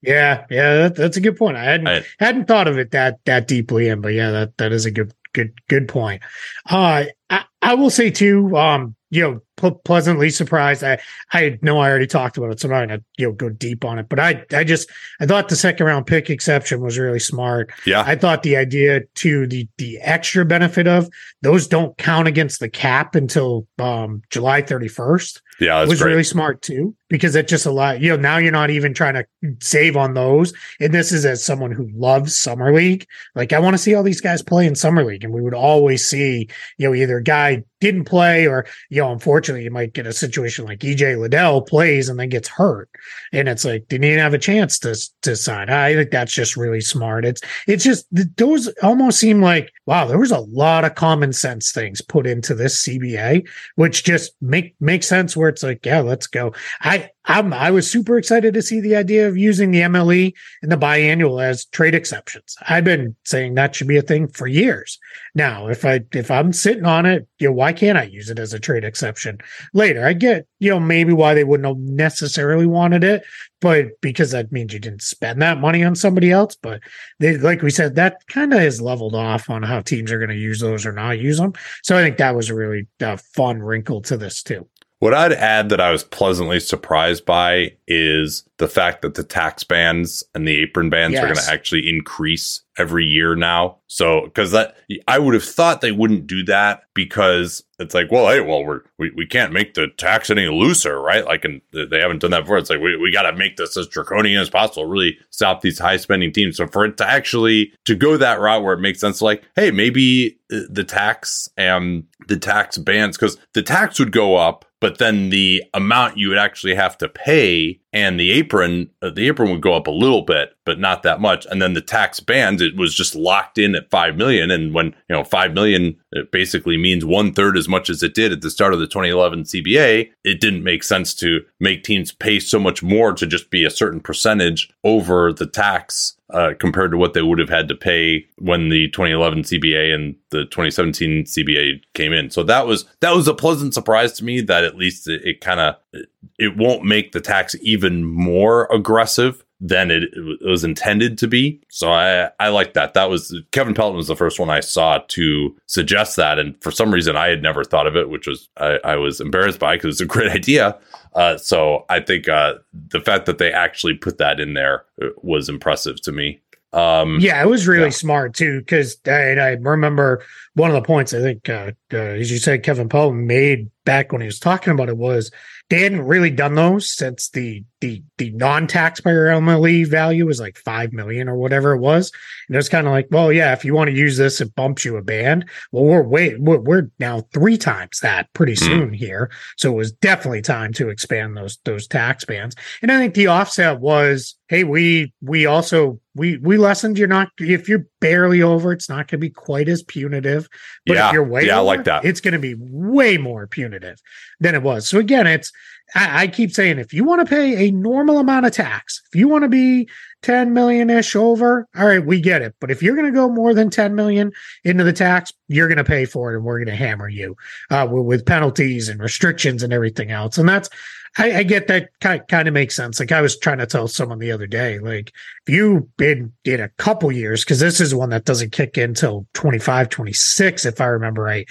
Yeah, yeah, that, that's a good point. I hadn't I, hadn't thought of it that that deeply in, but yeah, that that is a good good good point. Uh, I, I will say too, um, you know, pl- pleasantly surprised. I I know I already talked about it, so I'm not gonna you know go deep on it. But I I just I thought the second round pick exception was really smart. Yeah, I thought the idea to the the extra benefit of those don't count against the cap until um, July 31st. Yeah, was great. really smart too because it just a lot. You know, now you're not even trying to save on those. And this is as someone who loves summer league. Like I want to see all these guys play in summer league, and we would always see you know either a guy didn't play or you know unfortunately you might get a situation like EJ Liddell plays and then gets hurt, and it's like didn't even have a chance to to sign. I think that's just really smart. It's it's just those almost seem like wow, there was a lot of common sense things put into this CBA, which just make make sense. Where it's like yeah, let's go. I I'm, I was super excited to see the idea of using the MLE and the biannual as trade exceptions. I've been saying that should be a thing for years. Now, if I if I'm sitting on it, you know, why can't I use it as a trade exception later? I get, you know, maybe why they wouldn't have necessarily wanted it, but because that means you didn't spend that money on somebody else. But they, like we said, that kind of is leveled off on how teams are going to use those or not use them. So I think that was a really uh, fun wrinkle to this too. What I'd add that I was pleasantly surprised by is the fact that the tax bands and the apron bands yes. are going to actually increase every year now. So, because that I would have thought they wouldn't do that because it's like, well, hey, well, we're we, we can't make the tax any looser, right? Like, and they haven't done that before. It's like we, we got to make this as draconian as possible, really stop these high spending teams. So for it to actually to go that route where it makes sense, like, hey, maybe uh, the tax and the tax bands because the tax would go up but then the amount you would actually have to pay and the apron uh, the apron would go up a little bit but not that much. And then the tax band it was just locked in at 5 million. And when you know 5 million it basically means one third as much as it did at the start of the 2011 cba it didn't make sense to make teams pay so much more to just be a certain percentage over the tax uh, compared to what they would have had to pay when the 2011 CBA and the 2017 CBA came in. So that was that was a pleasant surprise to me that at least it, it kind of it won't make the tax even more aggressive than it, it, was intended to be. So I I like that. That was Kevin Pelton was the first one I saw to suggest that, and for some reason I had never thought of it, which was I, I was embarrassed by because it's a great idea. Uh, so I think uh, the fact that they actually put that in there uh, was impressive to me. Um, yeah, it was really yeah. smart too because I, I, remember one of the points I think, uh, uh, as you said, Kevin Pelton made back when he was talking about it was they hadn't really done those since the the the non-taxpayer MLE value was like five million or whatever it was. And it was kind of like, well, yeah, if you want to use this, it bumps you a band. Well, we're way we're, we're now three times that pretty hmm. soon here. So it was definitely time to expand those those tax bands. And I think the offset was, hey, we we also we we lessened you're not if you're barely over, it's not going to be quite as punitive. But yeah, if you're way yeah, over, I like that. It's going to be way more punitive than it was. So again, it's I, I keep saying if you want to pay a normal amount of tax, if you want to be 10 million ish over, all right, we get it. But if you're going to go more than 10 million into the tax, you're going to pay for it and we're going to hammer you uh, with, penalties and restrictions and everything else. And that's, I, I, get that kind, kind of makes sense. Like I was trying to tell someone the other day, like if you've been in a couple years, because this is one that doesn't kick in until 25, 26, if I remember right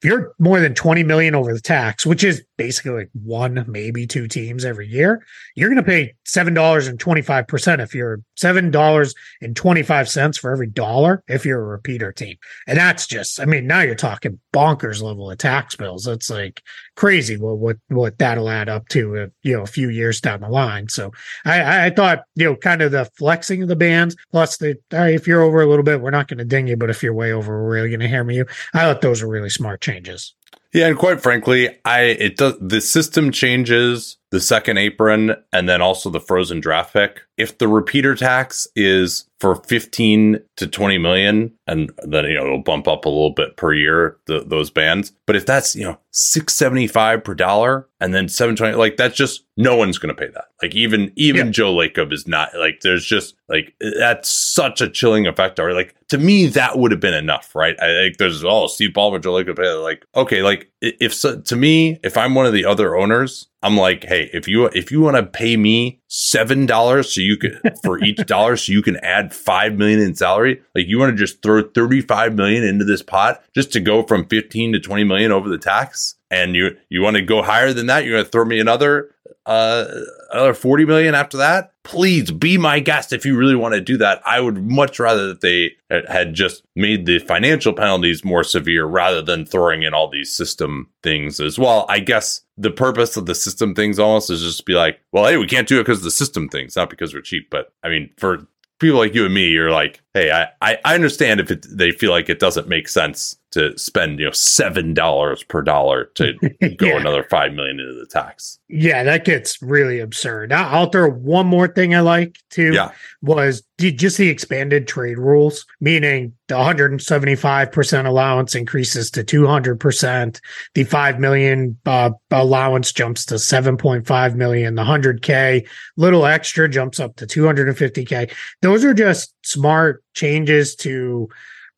if you're more than 20 million over the tax, which is basically like one, maybe two teams every year, you're going to pay $7.25% if you're $7.25 for every dollar if you're a repeater team. And that's just, I mean, now you're talking bonkers level of tax bills. It's like crazy what, what, what that'll add up to, uh, you know, a few years down the line. So I, I thought, you know, kind of the flexing of the bands plus the, all right, if you're over a little bit, we're not going to ding you, but if you're way over, we're really going to hammer you. I thought those were really smart changes. Yeah, and quite frankly, I it does the system changes the second apron and then also the frozen draft pick. If the repeater tax is for 15 to 20 million and then you know it'll bump up a little bit per year the, those bands but if that's you know 675 per dollar and then 720 like that's just no one's going to pay that like even even yeah. joe lacob is not like there's just like that's such a chilling effect or like to me that would have been enough right i think there's oh steve ballmer joe lacob like okay like if so, to me if i'm one of the other owners I'm like, hey, if you if you want to pay me seven dollars so you can for each dollar so you can add five million in salary, like you want to just throw 35 million into this pot just to go from 15 to 20 million over the tax, and you you want to go higher than that, you're gonna throw me another uh another 40 million after that? Please be my guest if you really want to do that. I would much rather that they had just made the financial penalties more severe rather than throwing in all these system things as well. I guess the purpose of the system things almost is just to be like well hey we can't do it because of the system things not because we're cheap but i mean for people like you and me you're like hey i i understand if it, they feel like it doesn't make sense to spend you know seven dollars per dollar to go yeah. another five million into the tax. Yeah, that gets really absurd. I'll throw one more thing I like too. Yeah. was just the expanded trade rules, meaning the 175% allowance increases to 200%. The 5 million uh, allowance jumps to 7.5 million. The 100K little extra jumps up to 250K. Those are just smart changes to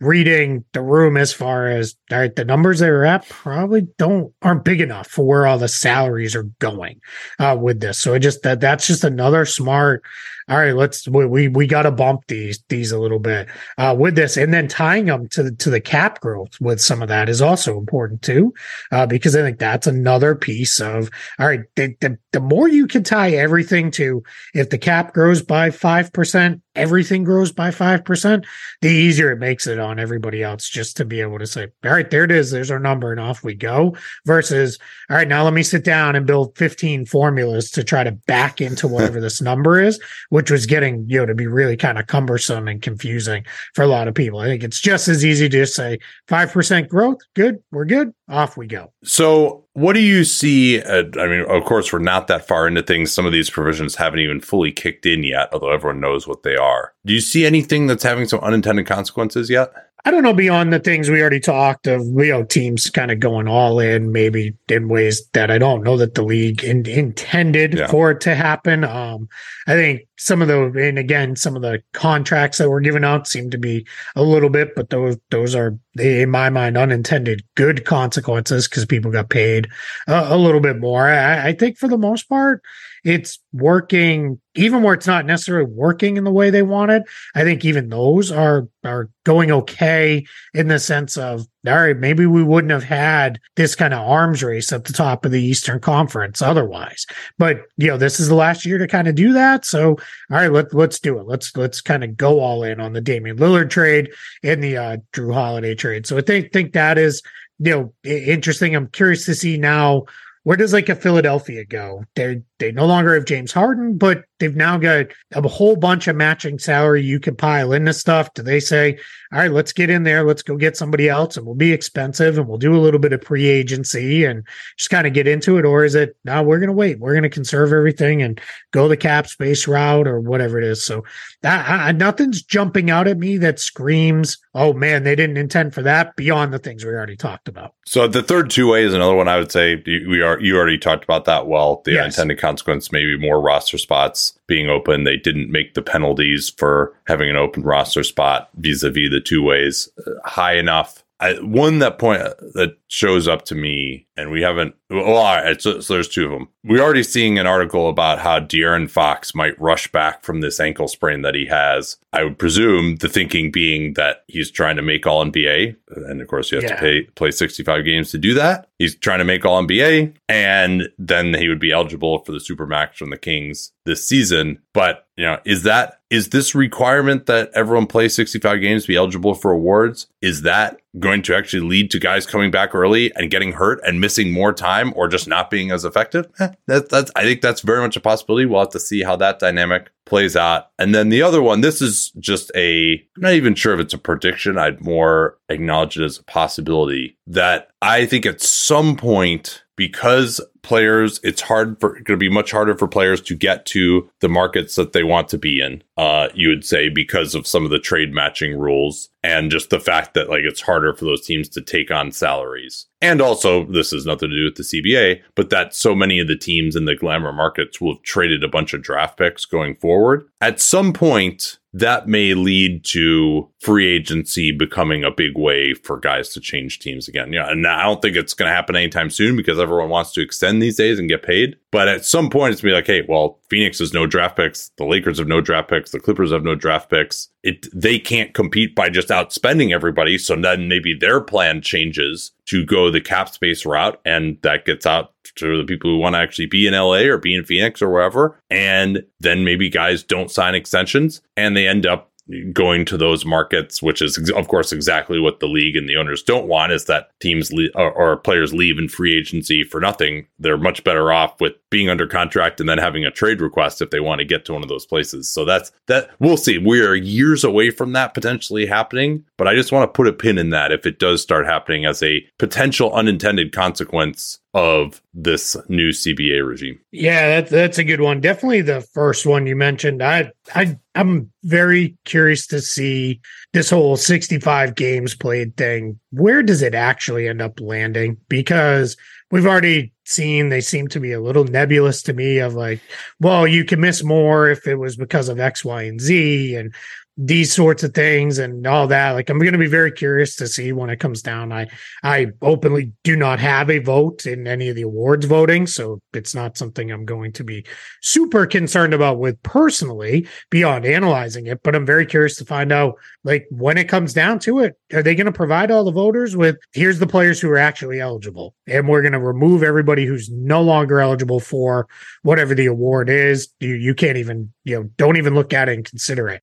reading the room as far as all right, the numbers they are at probably don't aren't big enough for where all the salaries are going uh, with this. So it just that that's just another smart all right, let's we we, got to bump these these a little bit uh, with this, and then tying them to to the cap growth with some of that is also important too, uh, because I think that's another piece of all right. The, the, the more you can tie everything to, if the cap grows by five percent, everything grows by five percent, the easier it makes it on everybody else just to be able to say, all right, there it is, there's our number, and off we go. Versus, all right, now let me sit down and build 15 formulas to try to back into whatever this number is which was getting you know to be really kind of cumbersome and confusing for a lot of people. I think it's just as easy to just say five percent growth, good, we're good, off we go. So, what do you see? Uh, I mean, of course, we're not that far into things. Some of these provisions haven't even fully kicked in yet, although everyone knows what they are. Do you see anything that's having some unintended consequences yet? I don't know beyond the things we already talked of, you know, teams kind of going all in, maybe in ways that I don't know that the league in, intended yeah. for it to happen. Um, I think some of the, and again, some of the contracts that were given out seem to be a little bit, but those, those are, in my mind, unintended good consequences because people got paid a, a little bit more. I, I think for the most part, it's working even where it's not necessarily working in the way they wanted i think even those are are going okay in the sense of all right maybe we wouldn't have had this kind of arms race at the top of the eastern conference otherwise. But you know this is the last year to kind of do that. So all right let, let's do it. Let's let's kind of go all in on the Damian Lillard trade and the uh, Jrue Holiday trade. So i think think that is you know interesting. I'm curious to see now where does like a Philadelphia go? They they no longer have James Harden, but they've now got a whole bunch of matching salary you can pile into stuff. Do they say, all right, let's get in there, let's go get somebody else, and we'll be expensive, and we'll do a little bit of pre agency and just kind of get into it, or is it now we're going to wait, we're going to conserve everything and go the cap space route or whatever it is? So I, nothing's jumping out at me that screams, oh man, they didn't intend for that beyond the things we already talked about. So the third two way is another one I would say we are you already talked about that well. The yes. unintended consequence, maybe more roster spots being open. They didn't make the penalties for having an open roster spot vis-a-vis the two ways uh, high enough. I, one that point that shows up to me, and we haven't. Well, all right, so, so, there's two of them. We're already seeing an article about how De'Aaron Fox might rush back from this ankle sprain that he has. I would presume the thinking being that he's trying to make All NBA, and of course, he has yeah. to pay play 65 games to do that. He's trying to make All NBA, and then he would be eligible for the Supermax from the Kings this season. But you know, is that is this requirement that everyone play 65 games to be eligible for awards? Is that going to actually lead to guys coming back early and getting hurt and missing more time or just not being as effective? Eh, that, that's I think that's very much a possibility. We'll have to see how that dynamic plays out. And then the other one, this is just a I'm not even sure if it's a prediction. I'd more acknowledge it as a possibility that I think at some point because players it's hard for going to be much harder for players to get to the markets that they want to be in uh, you would say because of some of the trade matching rules and just the fact that like it's harder for those teams to take on salaries. And also this has nothing to do with the cba but that so many of the teams in the glamour markets will have traded a bunch of draft picks going forward. At some point that may lead to free agency becoming a big way for guys to change teams again. Yeah, and I don't think it's going to happen anytime soon because everyone wants to extend these days and get paid. But at some point, it's be like, hey, well, Phoenix has no draft picks, the Lakers have no draft picks, the Clippers have no draft picks. It they can't compete by just outspending everybody. So then maybe their plan changes to go the cap space route, and that gets out to the people who want to actually be in LA or be in Phoenix or wherever. And then maybe guys don't sign extensions and they end up going to those markets, which is of course exactly what the league and the owners don't want is that teams le- or, or, players leave in free agency for nothing. They're much better off with being under contract and then having a trade request if they want to get to one of those places. So that's that we'll see. We are years away from that potentially happening, but I just want to put a pin in that if it does start happening as a potential unintended consequence of this new CBA regime. Yeah, that's that's a good one. Definitely the first one you mentioned. I I I'm very curious to see this whole 65 games played thing. Where does it actually end up landing? Because we've already seen they seem to be a little nebulous to me of like, well, you can miss more if it was because of X, Y, and Z. And these sorts of things and all that. Like I'm going to be very curious to see when it comes down. I I openly do not have a vote in any of the awards voting, so it's not something I'm going to be super concerned about with personally beyond analyzing it, but I'm very curious to find out like when it comes down to it, are they going to provide all the voters with here's the players who are actually eligible and we're going to remove everybody who's no longer eligible for whatever the award is. You you can't even, you know, don't even look at it and consider it.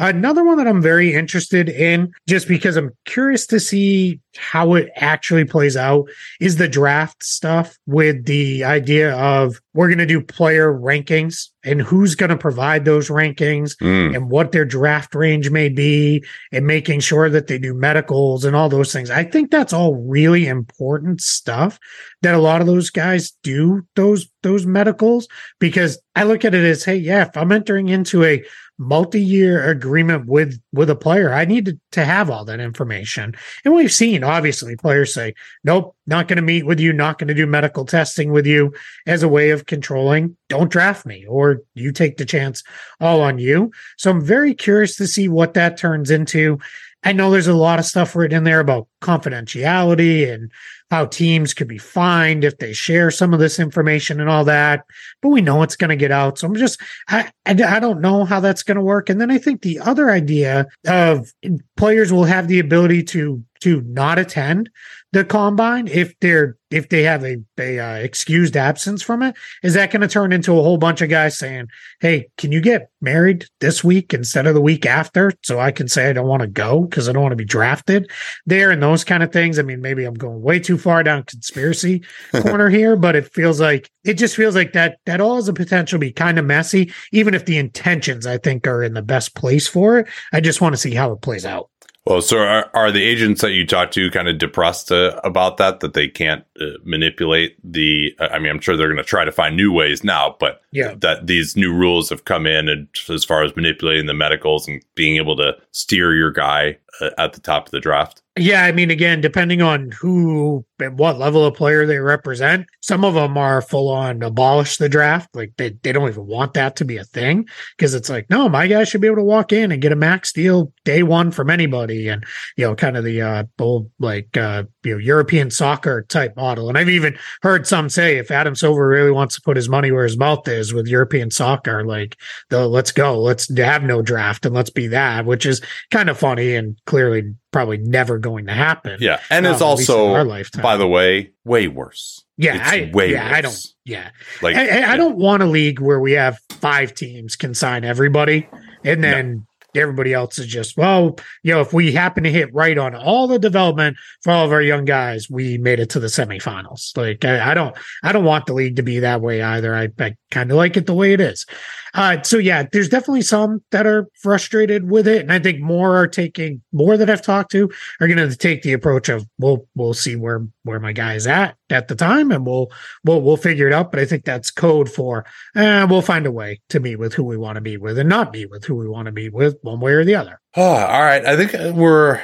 Another one that I'm very interested in, just because I'm curious to see how it actually plays out, is the draft stuff with the idea of we're going to do player rankings and who's going to provide those rankings Mm. and what their draft range may be and making sure that they do medicals and all those things. I think that's all really important stuff that a lot of those guys do those those medicals because I look at it as hey, yeah, if I'm entering into a multi-year agreement with with a player, I need to, to have all that information. And we've seen obviously players say, "Nope, not going to meet with you, not going to do medical testing with you as a way of controlling, don't draft me or you take the chance all on you." So I'm very curious to see what that turns into. I know there's a lot of stuff written in there about confidentiality and how teams could be fined if they share some of this information and all that, but we know it's going to get out. So I'm just, I, I, I don't know how that's going to work. And then I think the other idea of players will have the ability to to not attend the combine if they're if they have a, a uh, excused absence from it is that going to turn into a whole bunch of guys saying hey can you get married this week instead of the week after so i can say i don't want to go because i don't want to be drafted? There and those kind of things. I mean maybe i'm going way too far down conspiracy corner here but it feels like it just feels like that that all has a potential to be kind of messy even if the intentions i think are in the best place for it. I just want to see how it plays out Well, so are, are the agents that you talk to kind of depressed uh, about that, that they can't uh, manipulate the? I mean, I'm sure they're going to try to find new ways now, but Yeah. that these new rules have come in, and as far as manipulating the medicals and being able to steer your guy uh, at the top of the draft. Yeah, I mean, again, depending on who and what level of player they represent, some of them are full on abolish the draft. Like they, they don't even want that to be a thing because it's like, no, my guy should be able to walk in and get a max deal day one from anybody. And, you know, kind of the uh, old, like, uh, you know, European soccer type model. And I've even heard some say if Adam Silver really wants to put his money where his mouth is with European soccer, like, the let's go, let's have no draft and let's be that, which is kind of funny and clearly probably never going to happen. Yeah, and it's Um, in also, our lifetime. by the way, way worse. Yeah, It's I, way yeah, I don't. Yeah, Like, I, I- I don't want a league where we have five teams can sign everybody, and then everybody else is just well, you know, if we happen to hit right on all the development for all of our young guys, we made it to the semifinals. Like I, I don't, I don't want the league to be that way either. I, I kind of like it the way it is. Uh, so yeah, there's definitely some that are frustrated with it, and I think more are taking more that I've talked to are going to take the approach of we'll we'll see where where my guy is at at the time, and we'll we'll we'll figure it out. But I think that's code for eh, we'll find a way to meet with who we want to meet with, and not meet with who we want to meet with, one way or the other. Oh, all right. I think uh, we're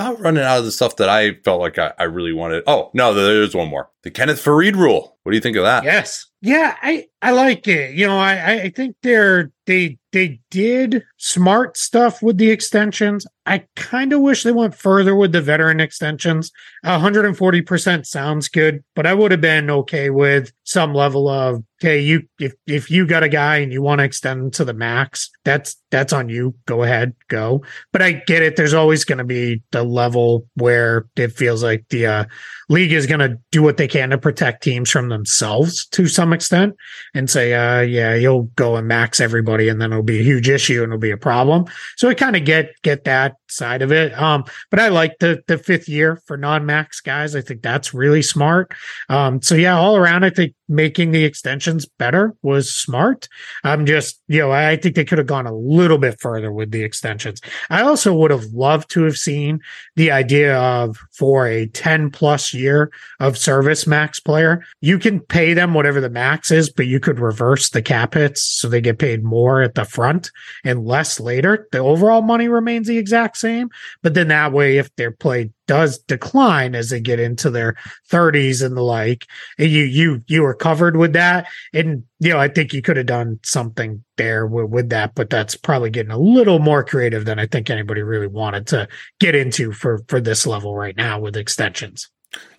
about running out of the stuff that I felt like I, I really wanted. Oh, no, there's one more. The Kenneth Faried rule. What do you think of that? Yes, yeah, I I like it. You know, I I- think they're they they did smart stuff with the extensions. I kind of wish they went further with the veteran extensions. 140% sounds good, but I would have been okay with some level of okay, you if if you got a guy and you want to extend to the max, that's that's on you. Go ahead, go. But I get it. There's always going to be the level where it feels like the uh, league is going to do what they can to protect teams from themselves to some extent and say, uh, yeah, you'll go and max everybody and then it'll be a huge issue and it'll be a problem. So I kind of get, get that side of it. Um, but I like the, the fifth year for non-max guys. I think that's really smart. Um, so yeah, all around, I think making the extensions better was smart. I'm just, you know, I think they could have gone a little bit further with the extensions. I also would have loved to have seen the idea of for a 10 plus year of service max player, you can pay them whatever the max is, but you could reverse the cap hits so they get paid more at the front and less later. The overall money remains the exact same, but then that way, if their play does decline as they get into their 30s and the like. You you you were covered with that, and you know I think you could have done something there with, with that, but that's probably getting a little more creative than I think anybody really wanted to get into for for this level right now with extensions.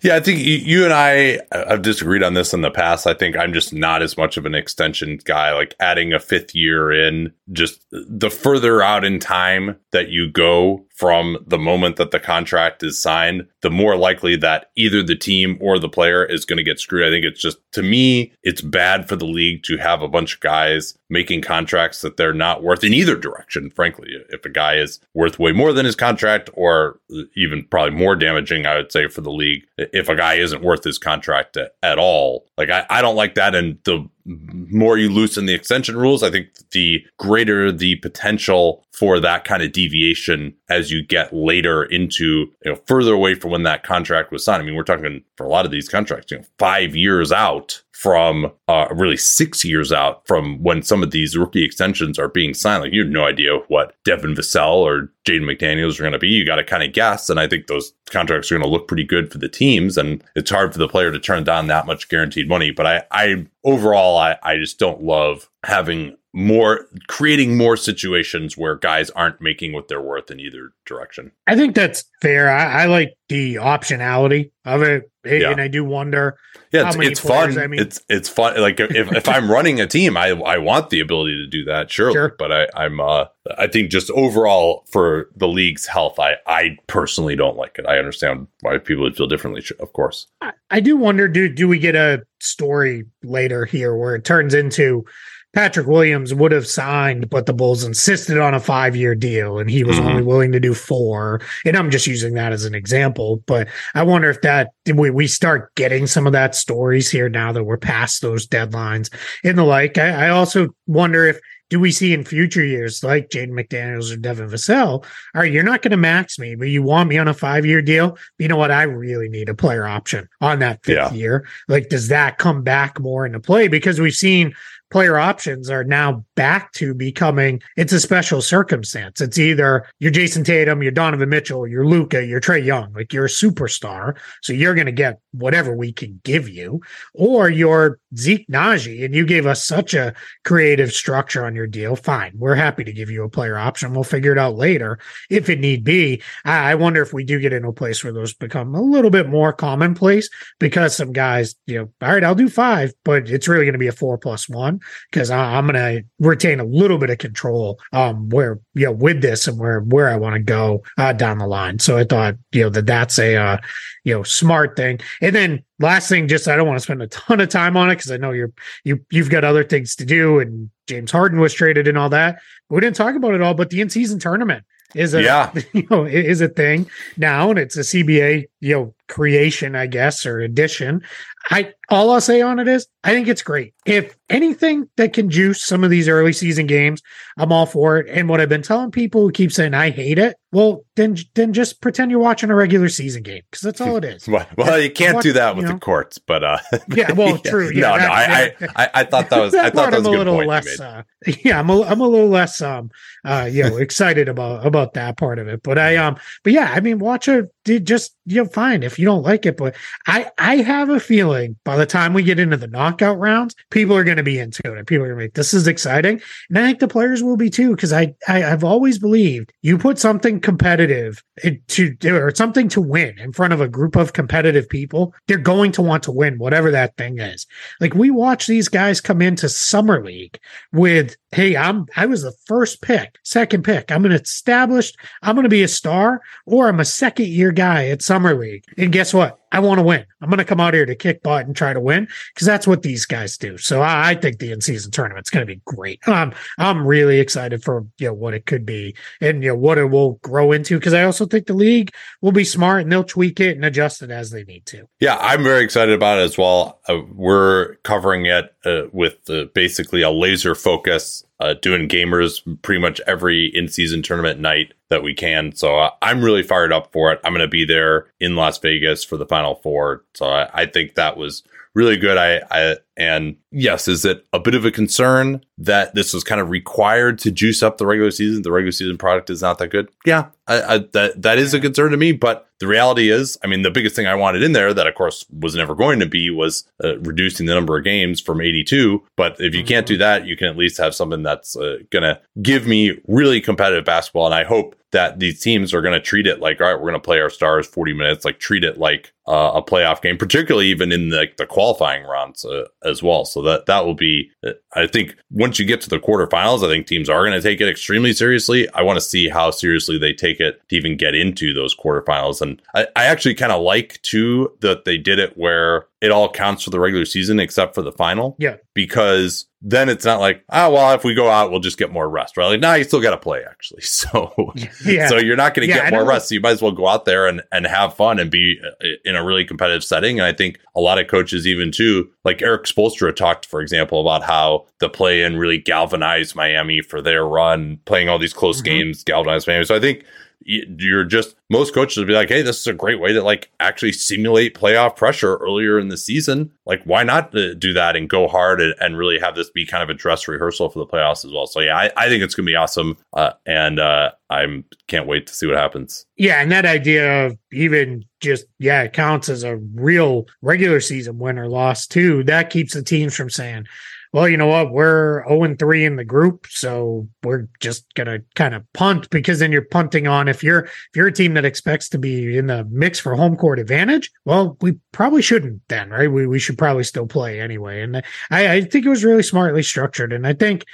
Yeah, I think you and I uh, have disagreed on this in the past. I think I'm just not as much of an extension guy. Like adding a fifth year in, just the further out in time that you go from the moment that the contract is signed, the more likely that either the team or the player is going to get screwed. I think it's just, to me, it's bad for the league to have a bunch of guys making contracts that they're not worth in either direction, frankly. If a guy is worth way more than his contract, or even probably more damaging, I would say, for the league, if a guy isn't worth his contract at all. Like, I, I don't like that. And the more you loosen the extension rules, I think the greater the potential for that kind of deviation as you get later into, you know, further away from when that contract was signed. I mean, we're talking for a lot of these contracts, you know, five years out from uh, really six years out from when some of these rookie extensions are being signed. Like you have no idea what Devin Vassell or Jaden McDaniels are going to be. You got to kind of guess. And I think those contracts are going to look pretty good for the teams. And it's hard for the player to turn down that much guaranteed money. But I, I overall, I, I just don't love having more creating more situations where guys aren't making what they're worth in either direction. I think that's fair. I, I like the optionality of it, yeah. and I do wonder. Yeah, it's, it's fun. I mean, it's it's fun. Like if, if I'm running a team, I I want the ability to do that, surely. Sure. But I I'm uh I think just overall for the league's health, I I personally don't like it. I understand why people would feel differently, of course. I, I do wonder do do we get a story later here where it turns into Patrick Williams would have signed, but the Bulls insisted on a five year deal and he was mm-hmm. only willing to do four. And I'm just using that as an example, but I wonder if that we, we start getting some of that stories here now that we're past those deadlines and the like. I, I also wonder if do we see in future years, like Jaden McDaniels or Devin Vassell, all right, you're not going to max me, but you want me on a five year deal? You know what? I really need a player option on that fifth yeah. year. Like, does that come back more into play? Because we've seen player options are now back to becoming it's a special circumstance. It's either you're Jayson Tatum, you're Donovan Mitchell, you're Luka, you're Trae Young, like you're a superstar. So you're going to get whatever we can give you, or you're Zeke Nnaji and you gave us such a creative structure on your deal. Fine. We're happy to give you a player option. We'll figure it out later if it need be. I wonder if we do get into a place where those become a little bit more commonplace because some guys, you know, all right, I'll do five, but it's really going to be a four plus one because I'm going to retain a little bit of control um, where you know with this and where where I want to go uh, down the line. So I thought you know that that's a uh, you know smart thing. And then last thing, just I don't want to spend a ton of time on it because I know you're you you've got other things to do and James Harden was traded and all that. We didn't talk about it all, but the in season tournament is a yeah. you know is a thing now and it's a CBA you know creation I guess or addition I all I'll say on it is I think it's great. If anything that can juice some of these early season games, I'm all for it. And what I've been telling people who keep saying I hate it, well, then then just pretend you're watching a regular season game because that's all it is. well, well you can't watch, do that with you know, the courts, but uh, yeah, well, true. Yeah, no, that, no, I, I, I, thought that was I thought that was I'm a, little less. Uh, yeah, I'm a, I'm a little less um uh you know excited about about that part of it, but I um but yeah, I mean, watch a just you know fine if you don't like it, but I I have a feeling by the time we get into the knockout rounds, people are going to be into it. People are going to be like, this is exciting. And I think the players will be too, because I, I, I've always believed you put something competitive to or something to win in front of a group of competitive people, they're going to want to win whatever that thing is. Like we watch these guys come into summer league with, hey, I'm I was the first pick, second pick. I'm an established, I'm going to be a star, or I'm a second year guy at summer league. And guess what? I want to win. I'm going to come out here to kick butt and try to win because that's what these guys do. So I, I think the in season tournament's going to be great. Um, I'm really excited for you know what it could be and you know what it will grow into because I also think the league will be smart and they'll tweak it and adjust it as they need to. Yeah, I'm very excited about it as well. Uh, we're covering it uh, with uh, basically a laser focus uh, doing gamers pretty much every in season tournament night that we can. So uh, I'm really fired up for it. I'm going to be there in Las Vegas for the Final Four. So I, I think that was really good. I, I And yes, is it a bit of a concern that this was kind of required to juice up the regular season? The regular season product is not that good. Yeah, I, I, that that is a concern to me. But the reality is, I mean, the biggest thing I wanted in there that, of course, was never going to be was uh, reducing the number of games from 82. But if you mm-hmm. can't do that, you can at least have something that's uh, going to give me really competitive basketball. And I hope that these teams are going to treat it like, all right, we're going to play our stars 40 minutes, like treat it like uh, a playoff game, particularly even in the, the qualifying rounds uh, as well. So that that will be, uh, I think, once you get to the quarterfinals, I think teams are going to take it extremely seriously. I want to see how seriously they take it to even get into those quarterfinals. And I, I actually kind of like too that they did it where it all counts for the regular season except for the final. Yeah. Because then it's not like, oh, well, if we go out, we'll just get more rest, right? Like, now nah, you still got to play actually. So, yeah. so you're not going to yeah, get more rest. So you might as well go out there and, and have fun and be uh, in a really competitive setting. And I think a lot of coaches, even too, like Erik Spoelstra talked, for example, about how the play in really galvanized Miami for their run, playing all these close mm-hmm. games, galvanized Miami. So I think you're just most coaches will be like, hey, this is a great way to like actually simulate playoff pressure earlier in the season. Like, why not do that and go hard and, and really have this be kind of a dress rehearsal for the playoffs as well? So yeah, I, I think it's gonna be awesome, uh, and uh, I'm can't wait to see what happens. Yeah, and that idea of even just yeah, it counts as a real regular season win or loss too. That keeps the teams from saying, well, you know what? We're 0 and 3 in the group, so we're just gonna kind of punt because then you're punting on if you're if you're a team that expects to be in the mix for home court advantage, well, we probably shouldn't then, right? We we should probably still play anyway. And I, I think it was really smartly structured. And I think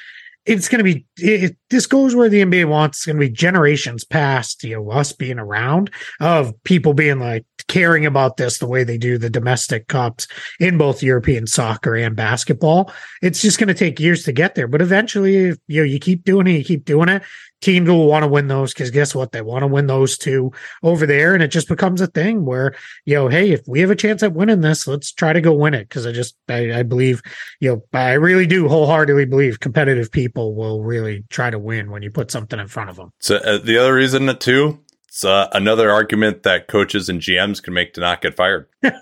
it's going to be it, this goes where the NBA wants. It's going to be generations past you know us being around of people being like caring about this the way they do the domestic cups in both European soccer and basketball. It's just going to take years to get there, but eventually, you know, you keep doing it, you keep doing it teams will want to win those because guess what? They want to win those two over there. And it just becomes a thing where, you know, hey, if we have a chance at winning this, let's try to go win it. Cause I just, I, I believe, you know, I really do wholeheartedly believe competitive people will really try to win when you put something in front of them. So uh, the other reason too, it's uh, another argument that coaches and GMs can make to not get fired. oh,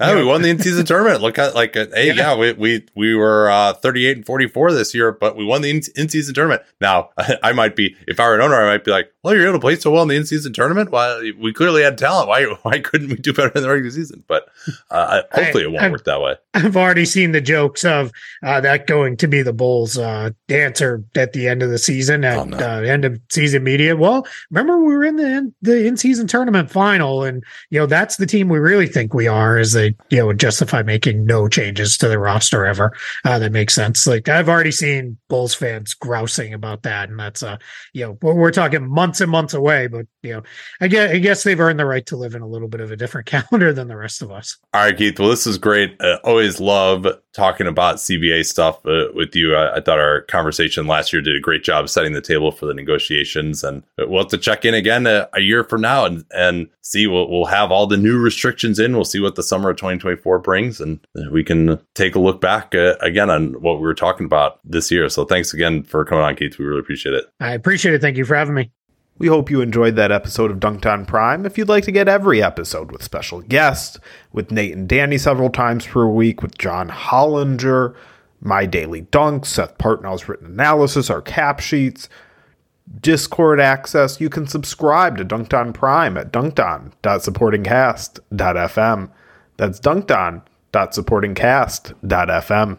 we won the in-season tournament. Look at like, uh, hey, yeah. yeah, we we we were uh, 38 and 44 this year, but we won the in-season tournament. Now, I might be if I were an owner, I might be like, well, you're able to play so well in the in-season tournament. Well, we clearly had talent. Why why couldn't we do better in the regular season? But uh, hopefully, I, it won't I've, work that way. I've already seen the jokes of uh, that going to be the Bulls' uh, answer at the end of the season at oh, no. Uh, end of season media. Well, remember we were in the the in-season tournament final, and you know that's the team we really think we are is they you know justify making no changes to the roster ever. Uh, that makes sense. Like i've already seen bulls fans grousing about that and that's uh you know we're talking months and months away but you know i guess i guess they've earned the right to live in a little bit of a different calendar than the rest of us all right keith well this is great uh, always love talking about cba stuff uh, with you I, I thought our conversation last year did a great job setting the table for the negotiations and we'll have to check in again a, a year from now and and see we'll, we'll have all the new restrictions in. We'll see what the summer of 2024 brings, and we can take a look back uh, again on what we were talking about this year. So thanks again for coming on, Keith. We really appreciate it. I appreciate it. Thank you for having me. We hope you enjoyed that episode of Dunc'd On Prime. If you'd like to get every episode with special guests, with Nate and Danny several times per week, with John Hollinger, My Daily Dunk, Seth Partnow's written analysis, our cap sheets, Discord access, you can subscribe to Dunc'd On Prime at duncdon.supportingcast.fm. That's duncdon.supportingcast.fm.